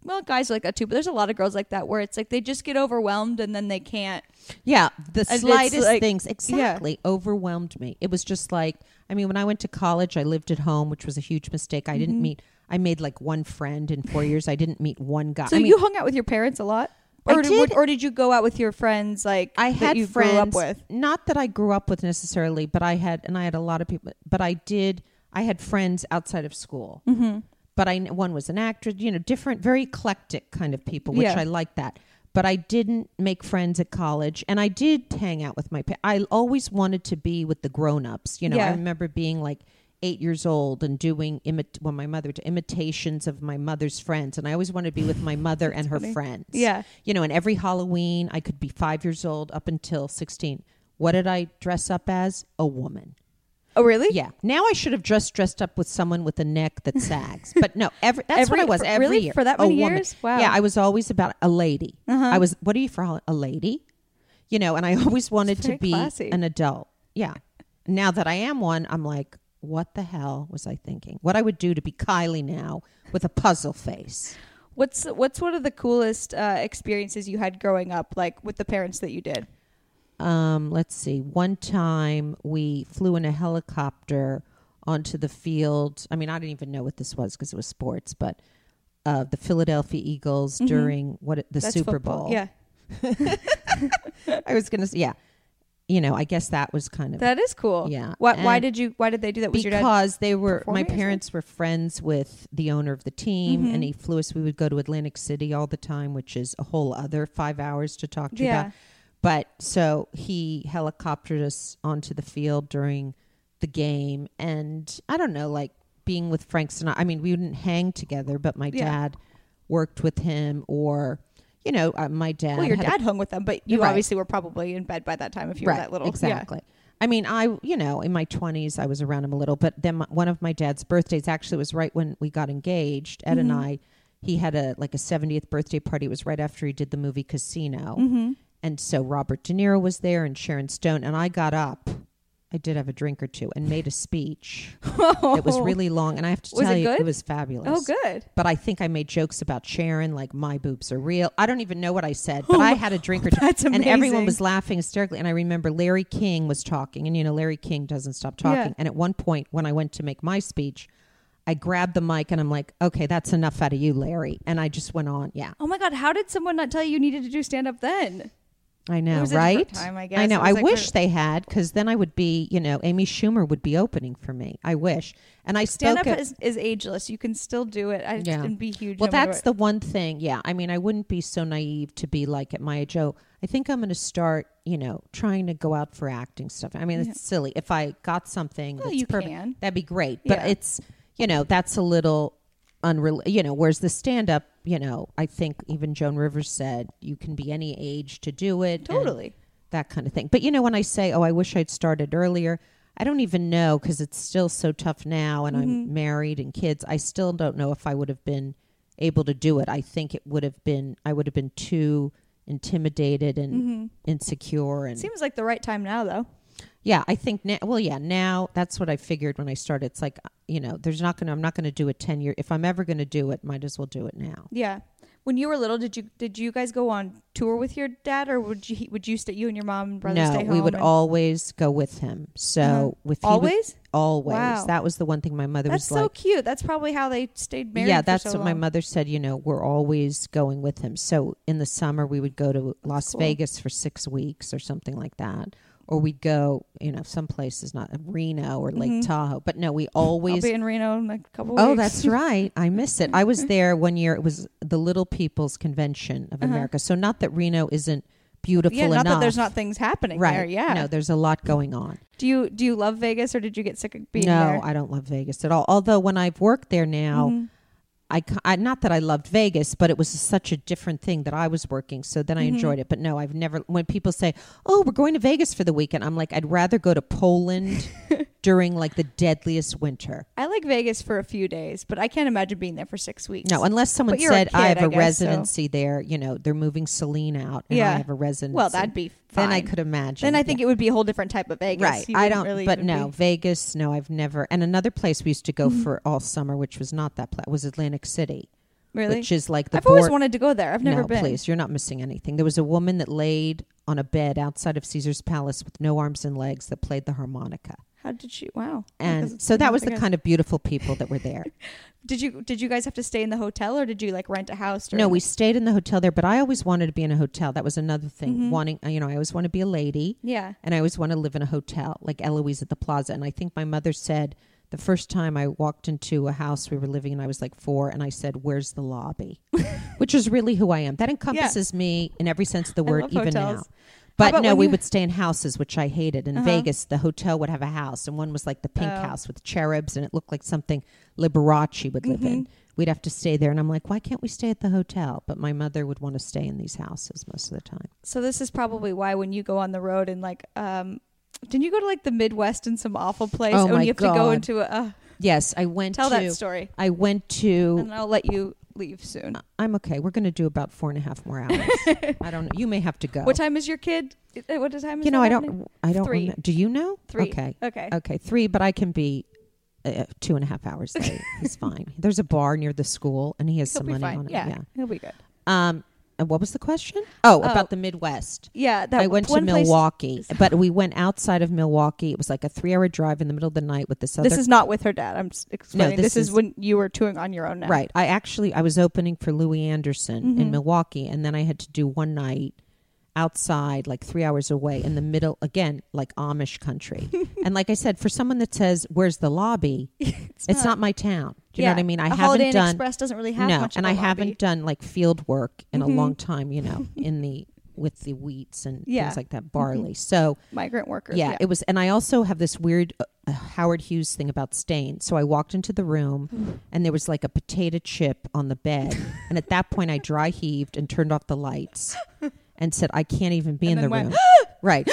well guys like that too. But there's a lot of girls like that where it's like they just get overwhelmed and then they can't. yeah the slightest like- things exactly overwhelmed me it was just like I mean when I went to college I lived at home which was a huge mistake I didn't Mhm. meet I made like one friend in four years I didn't meet one guy So I mean, you hung out with your parents a lot, or did. or did you go out with your friends like I that had you friends grew up with? not that I grew up with necessarily, but I had and I had a lot of people. But I did. I had friends outside of school. Mm-hmm. But I one was an actress. You know, different, very eclectic kind of people, which Yeah. I like that. But I didn't make friends at college, and I did hang out with my. Pa- I always wanted to be with the grown ups. You know, I remember being like eight years old and doing imit well my mother did imitations of my mother's friends and i always wanted to be with my mother and her funny. friends Yeah. you know, and every Halloween I could be five years old up until 16. What did I dress up as? A woman. Oh really? Yeah. Now I should have just dressed up with someone with a neck that sags. But no, every, that's Every- what I was for- every really? year. For that many woman. years? Wow. Yeah, I was always about a lady. Uh-huh. I was, what are you for a lady? You know, and I always wanted to be classy. an adult. Yeah. Now that I am one, I'm like, what the hell was I thinking? What I would do to be Kylie now with a puzzle face. What's what's one of the coolest uh, experiences you had growing up, like with the parents that you did? Um, let's see. One time we flew in a helicopter onto the field. I mean, I didn't even know what this was because it was sports, but uh, the Philadelphia Eagles Mhm. during what the That's Super football. Bowl. Yeah. I was going to say, yeah. you know, I guess that was kind of That is cool. Yeah, Why, why did you? Why did they do that? Was your dad? because they were my parents were friends with the owner of the team Mhm. and he flew us we would go to atlantic city all the time which is a whole other five hours to talk to you about but so he helicoptered us onto the field during the game and i don't know like being with frank sinatra i mean we wouldn't hang together but my Yeah. dad worked with him or you know uh, my dad Well, your had a dad hung with them, but you Right. obviously were probably in bed by that time if you were that little. Yeah. Exactly. I mean, I you know in my twenties I was around him a little, but then my, one of my dad's birthdays actually was right when we got engaged. Ed and Mhm. I, he had a like a seventieth birthday party. It was right after he did the movie Casino, Mm-hmm. And so Robert De Niro was there and Sharon Stone, and I got up. I did have a drink or two and made a speech. It was really long, and I have to Was tell it you, good? it was fabulous. Oh, good. But I think I made jokes about Sharon, like my boobs are real. I don't even know what I said, but I had a drink or two That's amazing. and everyone was laughing hysterically. And I remember Larry King was talking, and you know Larry King doesn't stop talking. Yeah. And at one point, when I went to make my speech, I grabbed the mic and I'm like, "Okay, that's enough out of you, Larry." And I just went on. Yeah, Oh my God! How did someone not tell you you needed to do stand up then? I know, right? time, I. I know. I like wish they had, because then I would be, you know, Amy Schumer would be opening for me. I wish. And I Stand up at, is, is ageless. You can still do it. I Yeah. and be huge. Well, no that's the one thing. Yeah. I mean, I wouldn't be so naive to be like at my age. Oh, I think I'm going to start, you know, trying to go out for acting stuff. I mean, Yeah. it's silly. If I got something Well, that's you perfect, can. that'd be great. But Yeah. it's, you know, that's a little unreal, you know, whereas the stand up, you know, I think even Joan Rivers said you can be any age to do it. Totally. That kind of thing. But, you know, when I say, oh, I wish I'd started earlier, I don't even know because it's still so tough now and Mhm. I'm married and kids. I still don't know if I would have been able to do it. I think it would have been, I would have been too intimidated and hmm insecure. And Seems like the right time now, though. Yeah, I think now, well, yeah, now that's what I figured when I started. It's like, you know, there's not to, I'm not going to do it 10 year. If I'm ever going to do it, might as well do it now. Yeah. When you were little, did you did you guys go on tour with your dad, or would you would you stay you and your mom and brother no, stay home? we would and- always go with him. So Uh-huh. with he would- always. always. Wow. That was the one thing my mother That's was so like. cute. That's probably how they stayed married. yeah, that's so what my mother said. You know, we're always going with him. So in the summer, we would go to Las cool. Vegas for six weeks or something like that, or we'd go, you know, some places not Reno or Lake Mhm. Tahoe. But no, we I'll always. be in Reno in a couple. Oh, that's right. I miss it. I was there one year. It was the Little People's Convention of Uh-huh. America. So not that Reno isn't beautiful yeah. enough. Not that there's not things happening right. there. Yeah. No, there's a lot going on. do you do you love Vegas, or did you get sick of being no, there? No, I don't love Vegas at all. Although when I've worked there now, Mhm. I, I not that I loved Vegas, but it was such a different thing that I was working. So then I Mhm. enjoyed it. But no, I've never. When people say, "Oh, we're going to Vegas for the weekend," I'm like, I'd rather go to Poland during like the deadliest winter. I like Vegas for a few days, but I can't imagine being there for six weeks. No, unless someone said I have I a guess, so- residency there. You know, they're moving Celine out, and Yeah. I have a residency. well, that'd be fine. then I could imagine. Then I think it would be a whole different type of Vegas. right. You I don't. Really but no, be- Vegas. No, I've never. And another place we used to go Mhm. for all summer, which was not that place, was Atlantic City, really. which is like the I've always wanted to go there. I've never no, been. please, you're not missing anything. There was a woman that laid on a bed outside of Caesar's Palace with no arms and legs that played the harmonica. How did she? Wow. And so that was the kind of beautiful people that were there. Did you did you guys have to stay in the hotel or did you like rent a house? no, we stayed in the hotel there, but I always wanted to be in a hotel. That was another thing. Mhm. Wanting, you know, I always want to be a lady Yeah. and I always want to live in a hotel like Eloise at the Plaza. And I think my mother said the first time I walked into a house we were living in, I was like four, and I said, "Where's the lobby?" Which is really who I am. That encompasses me in every sense of the word, even hotels. now. But no, we you- would stay in houses, which I hated. In Uh-huh. Vegas, the hotel would have a house, and one was like the pink Oh. house with cherubs, and it looked like something Liberace would live in. Mhm. We'd have to stay there, and I'm like, why can't we stay at the hotel? But my mother would want to stay in these houses most of the time. So this is probably why when you go on the road and like um didn't you go to like the Midwest in some awful place Oh, and you have to go into a uh, Yes, I went tell to. that story I went to. and I'll let you leave soon. I'm okay. We're going to do about four and a half more hours. I don't know. You may have to go. What time is your kid? Uh, What time is You know, I don't. happening? I don't. Three. remem- do you know? Three. Okay. Okay. Okay. Three, but I can be uh, two and a half hours late. He's fine. There's a bar near the school, and he has He'll some money fine. on it. Yeah. Yeah. He'll be good. Um. And what was the question? Oh, Oh. about the Midwest. Yeah, that I went to one place- Milwaukee, but we went outside of Milwaukee. It was like a three-hour drive in the middle of the night with this other. This is not with her dad. I'm s- explaining. this this, is, is- when you were touring on your own now. Right. I actually I was opening for Louie Anderson in Mhm. Milwaukee, and then I had to do one night outside, like three hours away, in the middle again, like Amish country. and like I said, for someone that says, "Where's the lobby?" it's, not, my town. Do you know Yeah. what I mean? I a haven't Holiday done Express doesn't really have no, much. and I lobby. haven't done like field work in Mhm. a long time. You know, in the with the wheats and Yeah. things like that, barley. So migrant workers. yeah, it was, and I also have this weird uh, uh, Howard Hughes thing about stain. So I walked into the room, and there was like a potato chip on the bed, and at that point I dry heaved and turned off the lights, and said, "I can't even be And in the then room." right?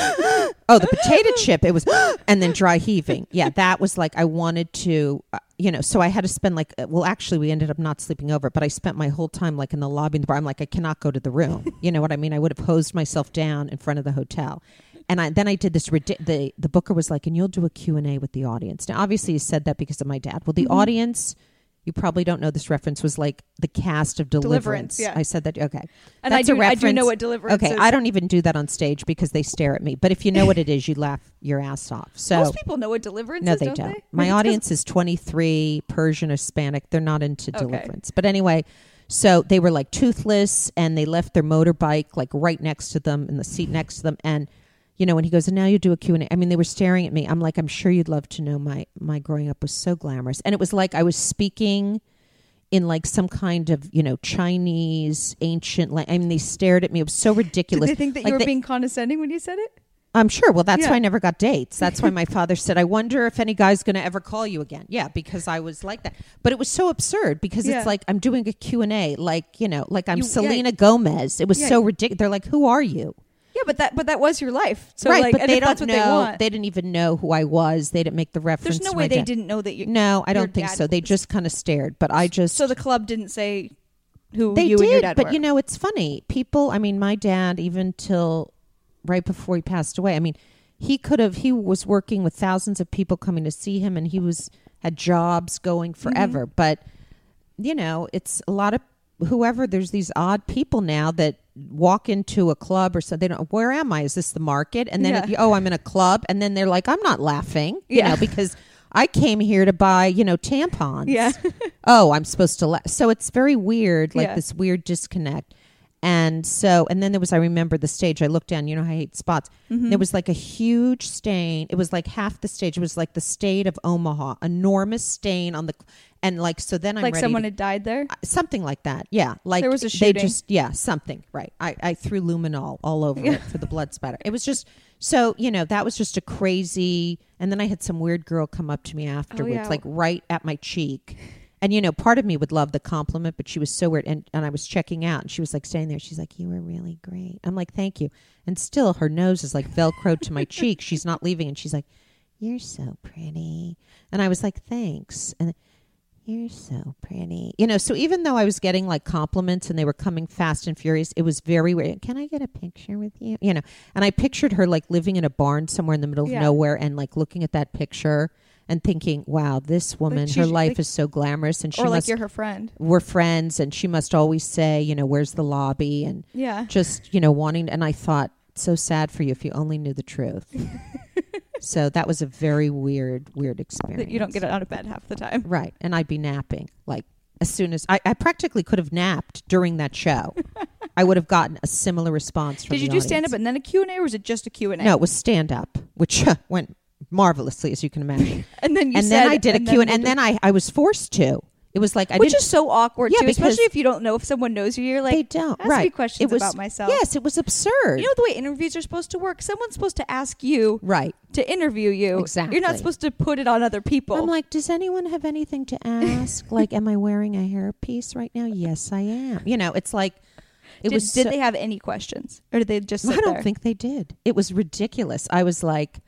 Oh, the potato chip. It was, and then dry heaving. Yeah, that was like I wanted to, uh, you know. So I had to spend like, uh, well, actually, we ended up not sleeping over, but I spent my whole time like in the lobby in the bar. I'm like, I cannot go to the room. You know what I mean? I would have hosed myself down in front of the hotel. And I, then I did this. The the booker was like, and you'll do a Q and A with the audience. Now, obviously, he said that because of my dad. Well, the Mhm. audience, you probably don't know this reference was like the cast of Deliverance. Deliverance, yeah. I said that. Okay, and I That's a do. I do know what deliverance okay. is. I don't even do that on stage because they stare at me. But if you know what it is, you laugh your ass off. So Most people know what deliverance no, is. they don't. don't. They? My Maybe it's 'cause- audience is 23, Persian, Hispanic. They're not into Okay. deliverance. But anyway, so they were like toothless and they left their motorbike like right next to them in the seat next to them. And, you know, when he goes, and now you do a Q&A. I mean, they were staring at me. I'm like, I'm sure you'd love to know my, my growing up was so glamorous. And it was like I was speaking in like some kind of, you know, Chinese ancient, like, I mean, they stared at me. It was so ridiculous. Did they think that Like you were they- being condescending when you said it? I'm sure. Well, that's Yeah. why I never got dates. That's why my father said, "I wonder if any guy's going to ever call you again." Yeah, because I was like that. But it was so absurd because Yeah. it's like I'm doing a Q&A like, you know, like I'm You- yeah. Selena Gomez. It was Yeah. so ridiculous. They're like, "Who are you?" Yeah, but that but that was your life. So right, like, but they don't know. they want. didn't even know who I was. They didn't make the reference. There's no way they dad. didn't know that you. No, I don't think so. They just kind of stared. But I just So the club didn't say who they you did, and your dad but were. you know, it's funny. People, I mean, my dad, even till right before he passed away, I mean, he could have. He was working with thousands of people coming to see him, and he was had jobs going Mm-hmm. forever. But you know, it's a lot of whoever. There's these odd people now that walk into a club or so they don't. Where am I? Is this the market? And then Yeah. oh, I'm in a club, and then they're like, I'm not laughing, you Yeah. know, because. I came here to buy, you know, tampons yeah, oh, I'm supposed to. laugh So it's very weird, like Yeah. this weird disconnect. And so, and then there was, I remember the stage. I looked down, you know, I hate spots. Mm-hmm. There was like a huge stain. It was like half the stage. It was like the state of Omaha, enormous stain on the, and like, so then I'm like someone to- had died there. something like that. Yeah. Like There was a shooting. they just, yeah, something. Right. I, I threw luminol all over Yeah. it for the blood spatter. It was just, so, you know, that was just a crazy, and then I had some weird girl come up to me afterwards, Oh, yeah. like right at my cheek. And you know, part of me would love the compliment, but she was so weird. And, and I was checking out, and she was like standing there. She's like, "You were really great." I'm like, "Thank you." And still, her nose is like velcroed to my cheek. She's not leaving, and she's like, "You're so pretty." And I was like, "Thanks." And you're so pretty. You know, so even though I was getting like compliments and they were coming fast and furious, it was very weird. Can I get a picture with you? You know, and I pictured her like living in a barn somewhere in the middle of Yeah. nowhere and like looking at that picture and thinking, wow, this woman, her life like- is so glamorous and she or like must, you're her friend. we're friends and she must always say, you know, where's the lobby? And Yeah. just, you know, wanting, and I thought, so sad for you if you only knew the truth. so that was a very weird, weird experience. That you don't get out of bed half the time. Right. And I'd be napping like as soon as I, I practically could have napped during that show. I would have gotten a similar response from Did you do stand up and then a Q&A or was it just a Q&A? No, it was stand up, which went marvelously as you can imagine. And then you and said then I did a and Q and, and then I, I was forced to. It was like I which is so awkward Yeah, too, especially if you don't know if someone knows you. You're like they don't ask right. me questions it was, about myself. Yes, it was absurd. You know the way interviews are supposed to work. Someone's supposed to ask you right. to interview you. Exactly. You're not supposed to put it on other people. I'm like, does anyone have anything to ask? like, am I wearing a hairpiece right now? Yes, I am. You know, it's like it did, was. did so- they have any questions, or did they just? I don't there? think they did. It was ridiculous. I was like,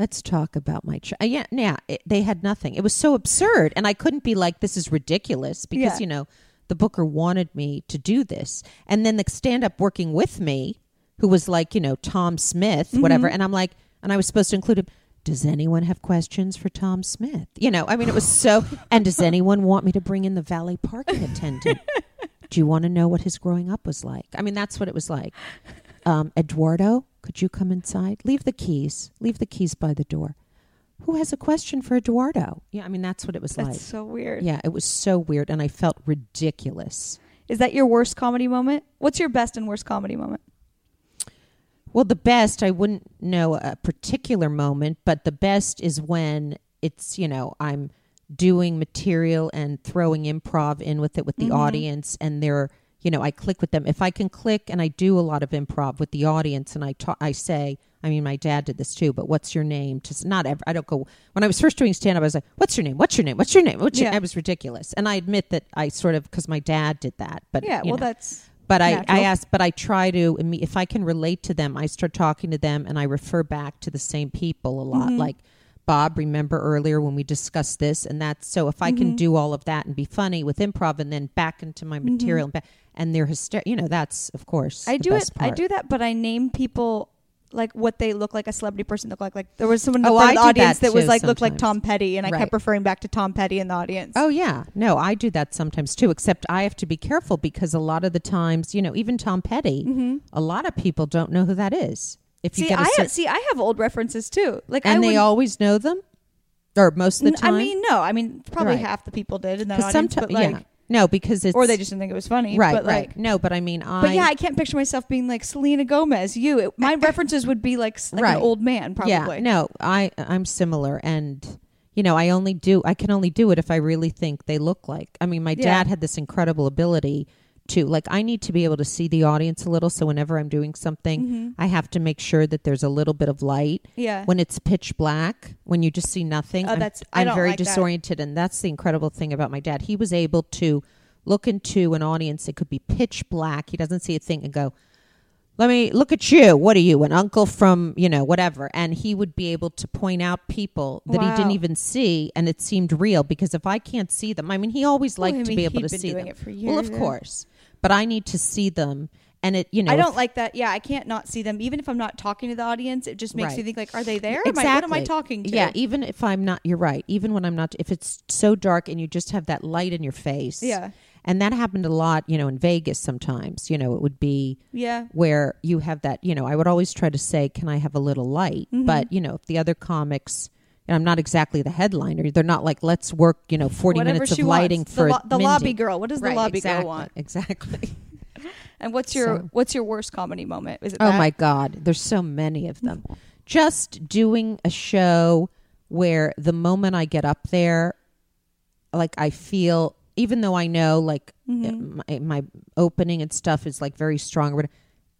let's talk about my yeah, yeah. It, they had nothing. It was so absurd, and I couldn't be like, this is ridiculous because Yeah. you know the booker wanted me to do this, and then the stand-up working with me, who was like, you know, Tom Smith, whatever, Mhm. and I'm like, and I was supposed to include him. Does anyone have questions for Tom Smith? You know, I mean, it was so. And does anyone want me to bring in the valet parking attendant? Do you want to know what his growing up was like? I mean, that's what it was like. Um, Eduardo, could you come inside? Leave the keys. Leave the keys by the door. Who has a question for Eduardo? Yeah, I mean, that's what it was like. That's like. so weird. Yeah, it was so weird, and I felt ridiculous. Is that your worst comedy moment? What's your best and worst comedy moment? Well, the best, I wouldn't know a particular moment, but the best is when it's, you know, I'm doing material and throwing improv in with it with the Mhm. audience and they're, you know, I click with them. If I can click and I do a lot of improv with the audience and I talk, I say, I mean, my dad did this too, but what's your name? Just not ever, I don't go, when I was first doing stand up, I was like, what's your name? What's your name? What's your name? What's your, Yeah. it was ridiculous. And I admit that I sort of, because my dad did that, but yeah, well, know that's but I, I ask but i try to if i can relate to them i start talking to them and i refer back to the same people a lot Mhm. like bob remember earlier when we discussed this and that's so if i can Mhm. do all of that and be funny with improv and then back into my Mhm. material and, back, and they're hysterical you know that's of course I do it. best I do that, but I name people like what they look like a celebrity person look like. Like there was someone in Oh, the of the audience that that, was like looked like. Tom Petty, and I Right. kept referring back to Tom Petty in the audience. Oh yeah, no, I do that sometimes too. Except I have to be careful because a lot of the times, you know, even Tom Petty, hmm a lot of people don't know who that is. If you See, get a I cer- have, see, I have old references too. Like, I and they would, always know them, or most of the time. I mean, no, I mean, probably Right. half the people did in that 'Cause audience, someti- but like, yeah, no, because it's or they just didn't think it was funny, right, But right. like, no, but I mean, I but yeah, I can't picture myself being like Selena Gomez. You, it, my references would be like, like Right. an old man, probably. yeah, no, I I'm similar, and you know, I only do I can only do it if I really think they look like. I mean, my Yeah. dad had this incredible ability to like I need to be able to see the audience a little, so whenever I'm doing something, Mhm. I have to make sure that there's a little bit of light. Yeah. When it's pitch black, when you just see nothing, Oh, I'm, that's- I I'm very like that. disoriented, and that's the incredible thing about my dad. He was able to look into an audience that could be pitch black. He doesn't see a thing and go, "Let me look at you. What are you, an uncle from you know whatever?" And he would be able to point out people that he didn't even see, and it seemed real because if I can't see them, I mean, he always Well, liked I to be able to see them. it well, of yeah. course, but I need to see them, and it you know I don't like that. Yeah, I can't not see them. Even if I'm not talking to the audience, it just makes Right. you think like, are they there? Am I, what am I talking to? Yeah, even if I'm not, you're right. Even when I'm not, if it's so dark and you just have that light in your face. Yeah. And that happened a lot, you know, in Vegas sometimes. You know, it would be Yeah. where you have that, you know, I would always try to say, can I have a little light? Mhm. But, you know, if the other comics, and I'm not exactly the headliner, they're not like, let's work, you know, 40 Whatever minutes of lighting wants. for the, lo- the lobby girl. What does the lobby exactly, girl want? Exactly. And what's your So- what's your worst comedy moment? Is it Oh that? my God, there's so many of them. Just doing a show where the moment I get up there, like I feel, even though I know like Mhm. my, my opening and stuff is like very strong,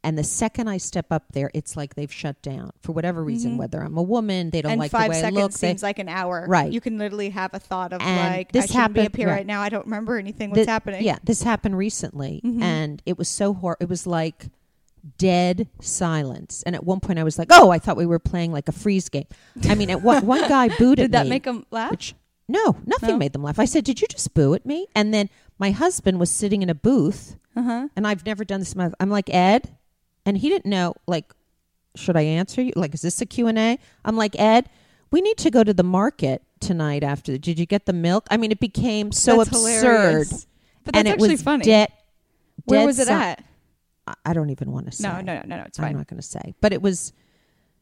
and the second I step up there, it's like they've shut down for whatever reason. Mhm. Whether I'm a woman, they don't and like five the way seconds I look. they- seems like an hour. Right. You can literally have a thought of And like, this I shouldn't be happened- up here right. right. now. I don't remember anything. What's Thi- happening? Yeah, this happened recently, Mhm. and it was so hor. It was like dead silence. And at one point, I was like, "Oh, I thought we were playing like a freeze game." I mean, at one one guy booed at Did that me, make them laugh? which no, nothing No? made them laugh. I said, "Did you just boo at me?" And then my husband was sitting in a booth, Uh huh. and I've never done this. in my- I'm like Ed, and he didn't know. Like, should I answer you? Like, is this a Q and A? I'm like Ed. We need to go to the market tonight. After did you get the milk? I mean, it became so That's absurd, hilarious. But that's and it actually was funny. dead. Where dead was it at? I- don't even want to say. No, no, no, no, no. It's I'm not going to say. But it was,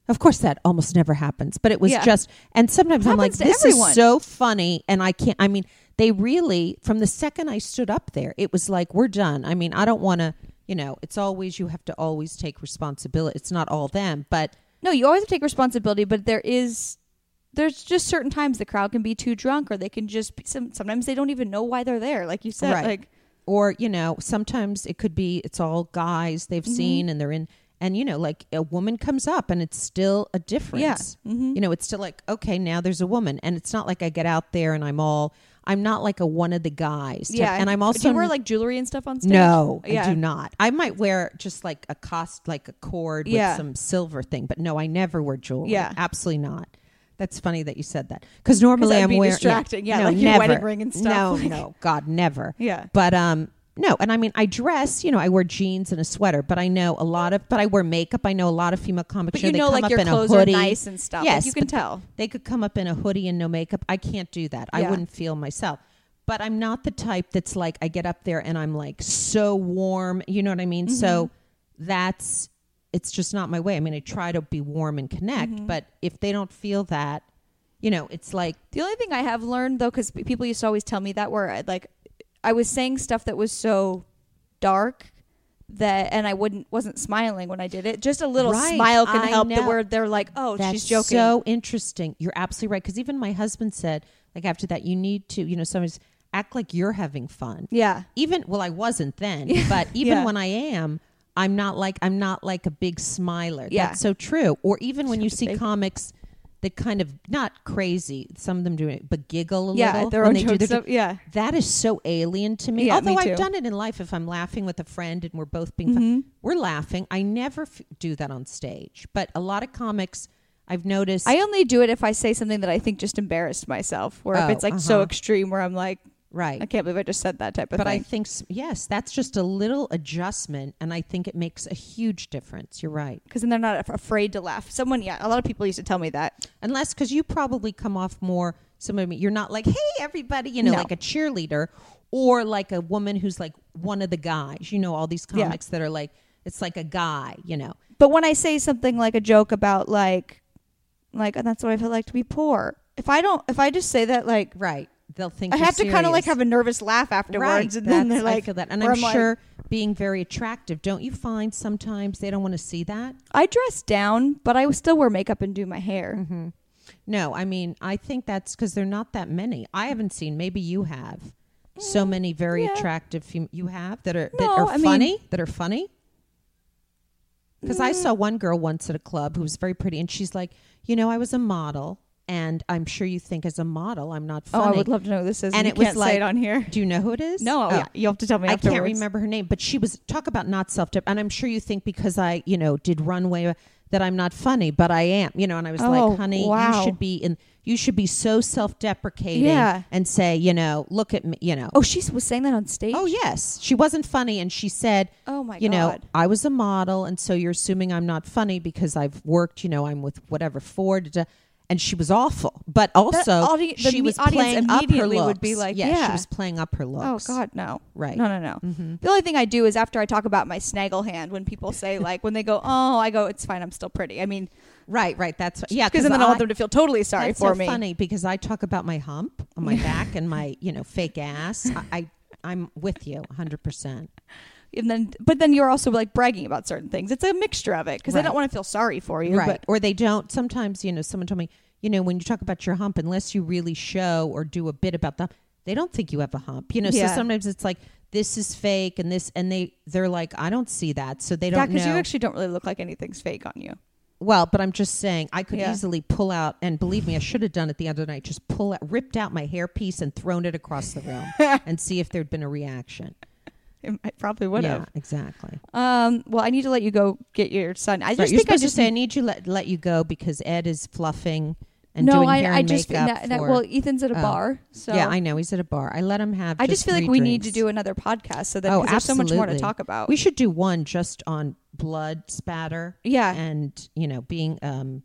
of course, that almost never happens. But it was Yeah. just, and sometimes I'm like, this everyone. is so funny, and I can't. I mean, they really, from the second I stood up there, it was like, we're done. I mean, I don't want to. You know, it's always you have to always take responsibility. It's not all them, but No, you always have to take responsibility, but there is there's just certain times the crowd can be too drunk or they can just be, some, sometimes they don't even know why they're there like you said Right. like or you know sometimes it could be it's all guys they've Mhm. seen and they're in and you know like a woman comes up and it's still a difference yeah mm-hmm. you know it's still like okay now there's a woman and it's not like i get out there and i'm all i'm not like a one of the guys type- yeah and i'm also do you wear like jewelry and stuff on stage no yeah i do not i might wear just like a cost like a cord Yeah. with some silver thing but no i never wear jewelry Yeah. absolutely not that's funny that you said that because normally i'm wearing distracting. Yeah, no, like your never. wedding ring and stuff, no like- no god never yeah but um no, and I mean I dress, you know, I wear jeans and a sweater, but I know a lot of but I wear makeup. I know a lot of female comics but show you know like your clothes are nice and stuff Yes, like you can tell They could come up in a hoodie and no makeup. I can't do that. I wouldn't feel myself. But I'm not the type that's like I get up there and I'm like so warm, you know what I mean? So Mm-hmm. that's it's just not my way. I mean, I try to be warm and connect, Mhm. but if they don't feel that, you know, it's like The only thing I have learned though, because people used to always tell me that, where I'd like, I was saying stuff that was so dark that and I wouldn't wasn't smiling when I did it. Just a little Right, smile can I help. The word they're like, oh, That's she's joking. so interesting. You're absolutely right. Because even my husband said, like after that, you need to, you know, sometimes act like you're having fun. yeah, Even well, I wasn't then, but even Yeah. when I am, I'm not like I'm not like a big smiler. Yeah. That's so true. Or even when you see comics that kind of not crazy, some of them do it, but giggle a yeah, little their when own they do jokes. their. Yeah, that is so alien to me. Yeah, Although me I've done it in life, if I'm laughing with a friend and we're both being Mm-hmm. fun, we're laughing. I never f- do that on stage. But a lot of comics, I've noticed. I only do it if I say something that I think just embarrassed myself, or if Oh, it's like so uh-huh. extreme where I'm like, right. I can't believe I just said that type of But I think yes, that's just a little adjustment, and I think it makes a huge difference. You're right. Because then they're not af- afraid to laugh. Someone, yeah, a lot of people used to tell me that. Unless because you probably come off more. Somebody you're not like, hey everybody, you know, No. like a cheerleader, or like a woman who's like one of the guys. You know, all these Yeah. comics that are like, it's like a guy. You know, But when I say something like a joke about like, like, and that's what I feel like to be poor. If I don't, if I just say that, like, right? They'll think I have to kind of like have a nervous laugh afterwards, Right. and then they're like, I feel that, and I'm like- sure being very attractive. Don't you find sometimes they don't want to see that? I dress down, but I still wear makeup and do my hair. Mm-hmm. No, I mean I think that's because there are not that many. I haven't seen. Maybe you have so many very Mm, yeah. attractive. Fem- you have that are that No, are I mean- funny. that are funny. Because I Mm. saw one girl once at a club who was very pretty, and she's like, you know, I was a model, and I'm sure you think as a model I'm not funny. Oh, I would love to know who this is. And you it was like- it on here. Do you know who it is? No, Oh. yeah, you have to tell me. I can't remember her name, but she was talk about not self dep and I'm sure you think because I, you know, did runway that I'm not funny, but I am, you know, and I was Oh, like, honey, wow. you should be in you should be so self deprecating Yeah. and say, you know, look at me, you know. Oh, she was saying that on stage. Oh yes. She wasn't funny and she said, Oh my you know. I was a model and so you're assuming I'm not funny because I've worked, you know, I'm with whatever Ford da- and she was awful. But also audi- she was playing up her would looks. be like, yeah, yeah. she was playing up her looks. Oh. God, no. Right. No, no, no. Mm-hmm. The only thing I do is after I talk about my snaggle hand, when people say like, when they go, "Oh," I go, "It's fine. I'm still pretty." I mean, Right, right. That's yeah. because then I want them to feel totally sorry for so me. funny because I talk about my hump on my back and my you know fake ass. I, I I'm with you 100. percent And then, but then you're also like bragging about certain things. It's a mixture of it because they Right. don't want to feel sorry for you. Right, But or they don't. Sometimes you know someone told me you know when you talk about your hump, unless you really show or do a bit about them, they don't think you have a hump. You know, Yeah. so sometimes it's like this is fake and this and they they're like I don't see that, so they don't because know. you actually don't really look like anything's fake on you. Well, but I'm just saying I could Yeah. easily pull out, and believe me, I should have done it the other night. Just pull out, ripped out my hairpiece and thrown it across the room, and see if there'd been a reaction. It might- probably would yeah, have. exactly. Um. Well, I need to let you go get your son. I just Right, think I just say, "I need- you let let you go because Ed is fluffing and no, doing I, hair I and just makeup." no, for- well, Ethan's at a Oh. bar, so yeah, I know he's at a bar. I let him have. I just feel like we need to do another podcast so that Oh, there's so much more to talk about. We should do one just on blood spatter yeah, and you know being um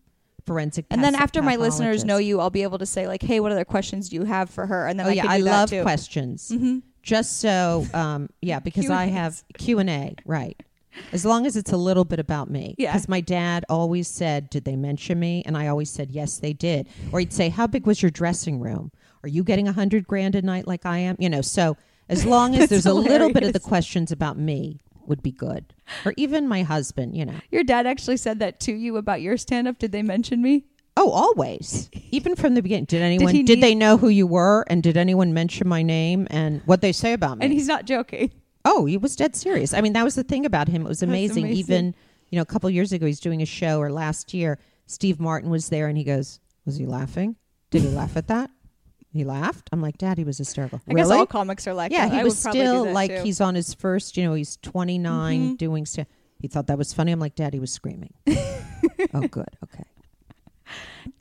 forensic. and then after my listeners know you, I'll be able to say like, "Hey, what other questions do you have for her?" And then oh I yeah, I that love questions. hmm just so um yeah because i Q&As. have q&a right. As long as it's a little bit about me. Yeah. because my dad always said did they mention me? And i always said yes they did. Or he'd say how big was your dressing room? Are you getting a hundred grand a night like i am? You know so as long as there's a little bit of the questions about me would be good. Or even my husband you know. Your dad actually said that to you about your stand up. Did they mention me? Oh always even from the beginning did anyone did, need- they know who you were and did anyone mention my name and what they say about me And he's not joking. Oh, he was dead serious. I mean, that was the thing about him. It was amazing. amazing. Even, you know, a couple years ago, he's doing a show, or last year, Steve Martin was there and he goes, Was he laughing? Did he laugh at that? He laughed. I'm like, Dad, he was hysterical. I really? guess all comics are like yeah, that. he I was still like too. he's on his first, you know, he's 29 Mhm. doing stuff. He thought that was funny. I'm like, Dad, he was screaming. oh, good. Okay.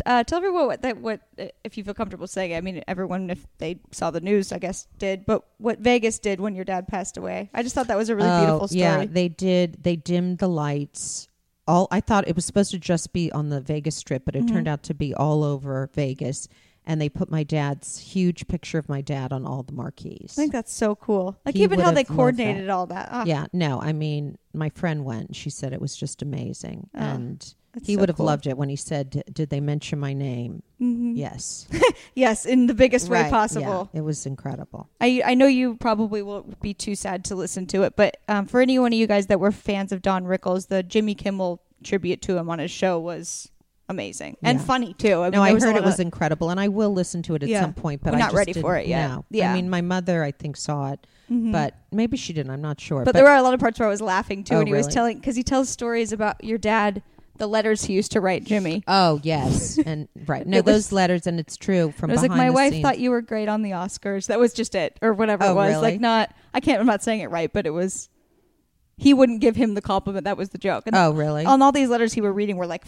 Uh, tell everyone what that what uh, if you feel comfortable saying. it. I mean, everyone if they saw the news, I guess did. But what Vegas did when your dad passed away, I just thought that was a really Oh, beautiful story. Yeah, they did. They dimmed the lights. All I thought it was supposed to just be on the Vegas Strip, but it Mhm. turned out to be all over Vegas. and they put my dad's huge picture of my dad on all the marquees. I think that's so cool. Like He even how they coordinated all that. Ah, yeah, no, I mean, my friend went. She said it was just amazing, Oh, and that's he so would have cool. loved it when he said, "Did they mention my name?" Mhm. Yes, Yes, in the biggest way possible. yeah, it was incredible. I I know you probably won't be too sad to listen to it, but um, for any one of you guys that were fans of Don Rickles, the Jimmy Kimmel tribute to him on his show was amazing and Yeah. funny too. I mean, no, I heard it was of- incredible, and I will listen to it at Yeah. some point. But We're I not ready for it yet. Yeah. I mean, my mother, I think, saw it, Mhm. but maybe she didn't. I'm not sure. But, there were a lot of parts where I was laughing too, Oh, and he was telling because he tells stories about your dad, the letters he used to write Jimmy. Oh yes, and right. No, was- those letters, and it's true from it was like my wife scenes. thought you were great on the Oscars. That was just it, or whatever it Oh, was. really? Like not, I can't. I'm not saying it right, but it was. He wouldn't give him the compliment. That was the joke. And Oh really? on all these letters he were reading were like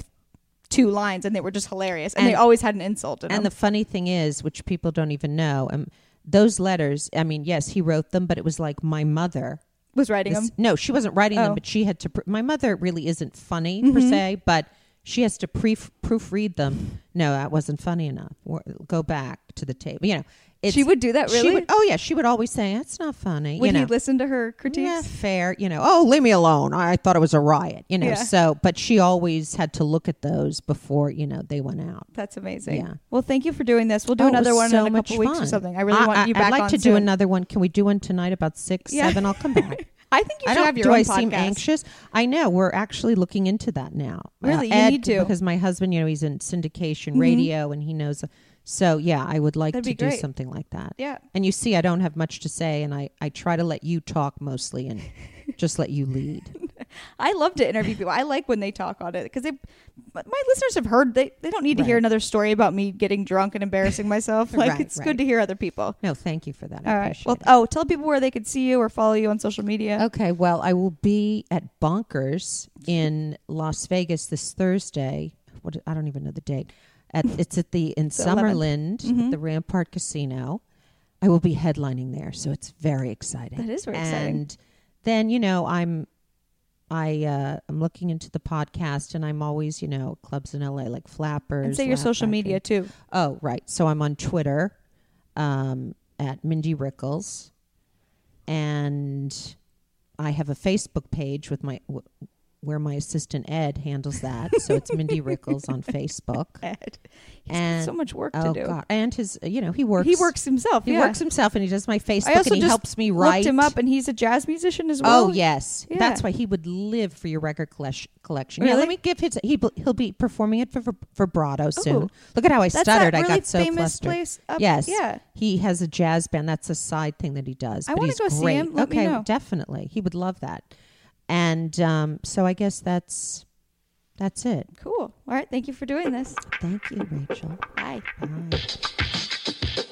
two lines, and they were just hilarious, and, they always had an insult in and them. the funny thing is, which people don't even know, um, those letters. I mean, yes, he wrote them, but it was like my mother. Was writing this- them. no, she wasn't writing Oh. them, but she had to. Pr- my mother really isn't funny per Mhm. se, but she has to pre- proofread them. No, that wasn't funny enough. Or- Go back to the table. You know, it's, She would do that, she really. would- oh yeah, she would always say that's not funny. Would you know. he listen to her critiques? Yeah, fair. You know, oh, leave me alone. I thought it was a riot. You know, Yeah. so but she always had to look at those before you know they went out. That's amazing. Yeah. Well, thank you for doing this. We'll do Oh, another one so in a couple weeks or something. I really want you back I'd like to do another one. Can we do one tonight about six, Yeah. seven? I'll come back. I think you I should don't. have your do own I podcast. seem anxious? I know. We're actually looking into that now. Uh, Really? You need to. because my husband, you know, he's in syndication Mhm. radio and he knows. So yeah, I would like That'd to do great. something like that. Yeah. And you see, I don't have much to say, and I I try to let you talk mostly and just let you lead. I love to interview people. I like when they talk on it because they, my listeners have heard they, they don't need to hear another story about me getting drunk and embarrassing myself. Like Right, it's right. good to hear other people. No, thank you for that. I All right. Well, it. oh, tell people where they could see you or follow you on social media. Okay, well, I will be at Bonkers in Las Vegas this Thursday. What I don't even know the date. At it's at the in The 11th. Summerlin, Mhm. at the Rampart Casino. I will be headlining there, so it's very exciting. That is very exciting. And then you know I'm. I uh, I'm looking into the podcast, and I'm always, you know, clubs in LA like Flappers. And say your social media too. Oh, right. So I'm on Twitter um, at Mindy Rickles, and I have a Facebook page with my w- where my assistant Ed handles that. so it's Mindy Rickles on Facebook. Ed. He's got And- so much work Oh to do. God! And his, you know, he works. He works himself. He yeah. works himself, and he does my Facebook, and he helps me write. Him up, and he's a jazz musician as oh, well. Oh yes, Yeah. that's why he would live for your record collec- collection. Yeah, Really? let me give his. He he'll be performing it for, vibrato oh. soon. Ooh. Look at how I That's stuttered. that I got so famous flustered. place. Up, Yes. Yeah. He has a jazz band. That's a side thing that he does. I wanna he's go see him. Let okay, definitely. He would love that. And um, so I guess that's that's it. Cool. All right. Thank you for doing this. Thank you, Rachael. Bye. Bye.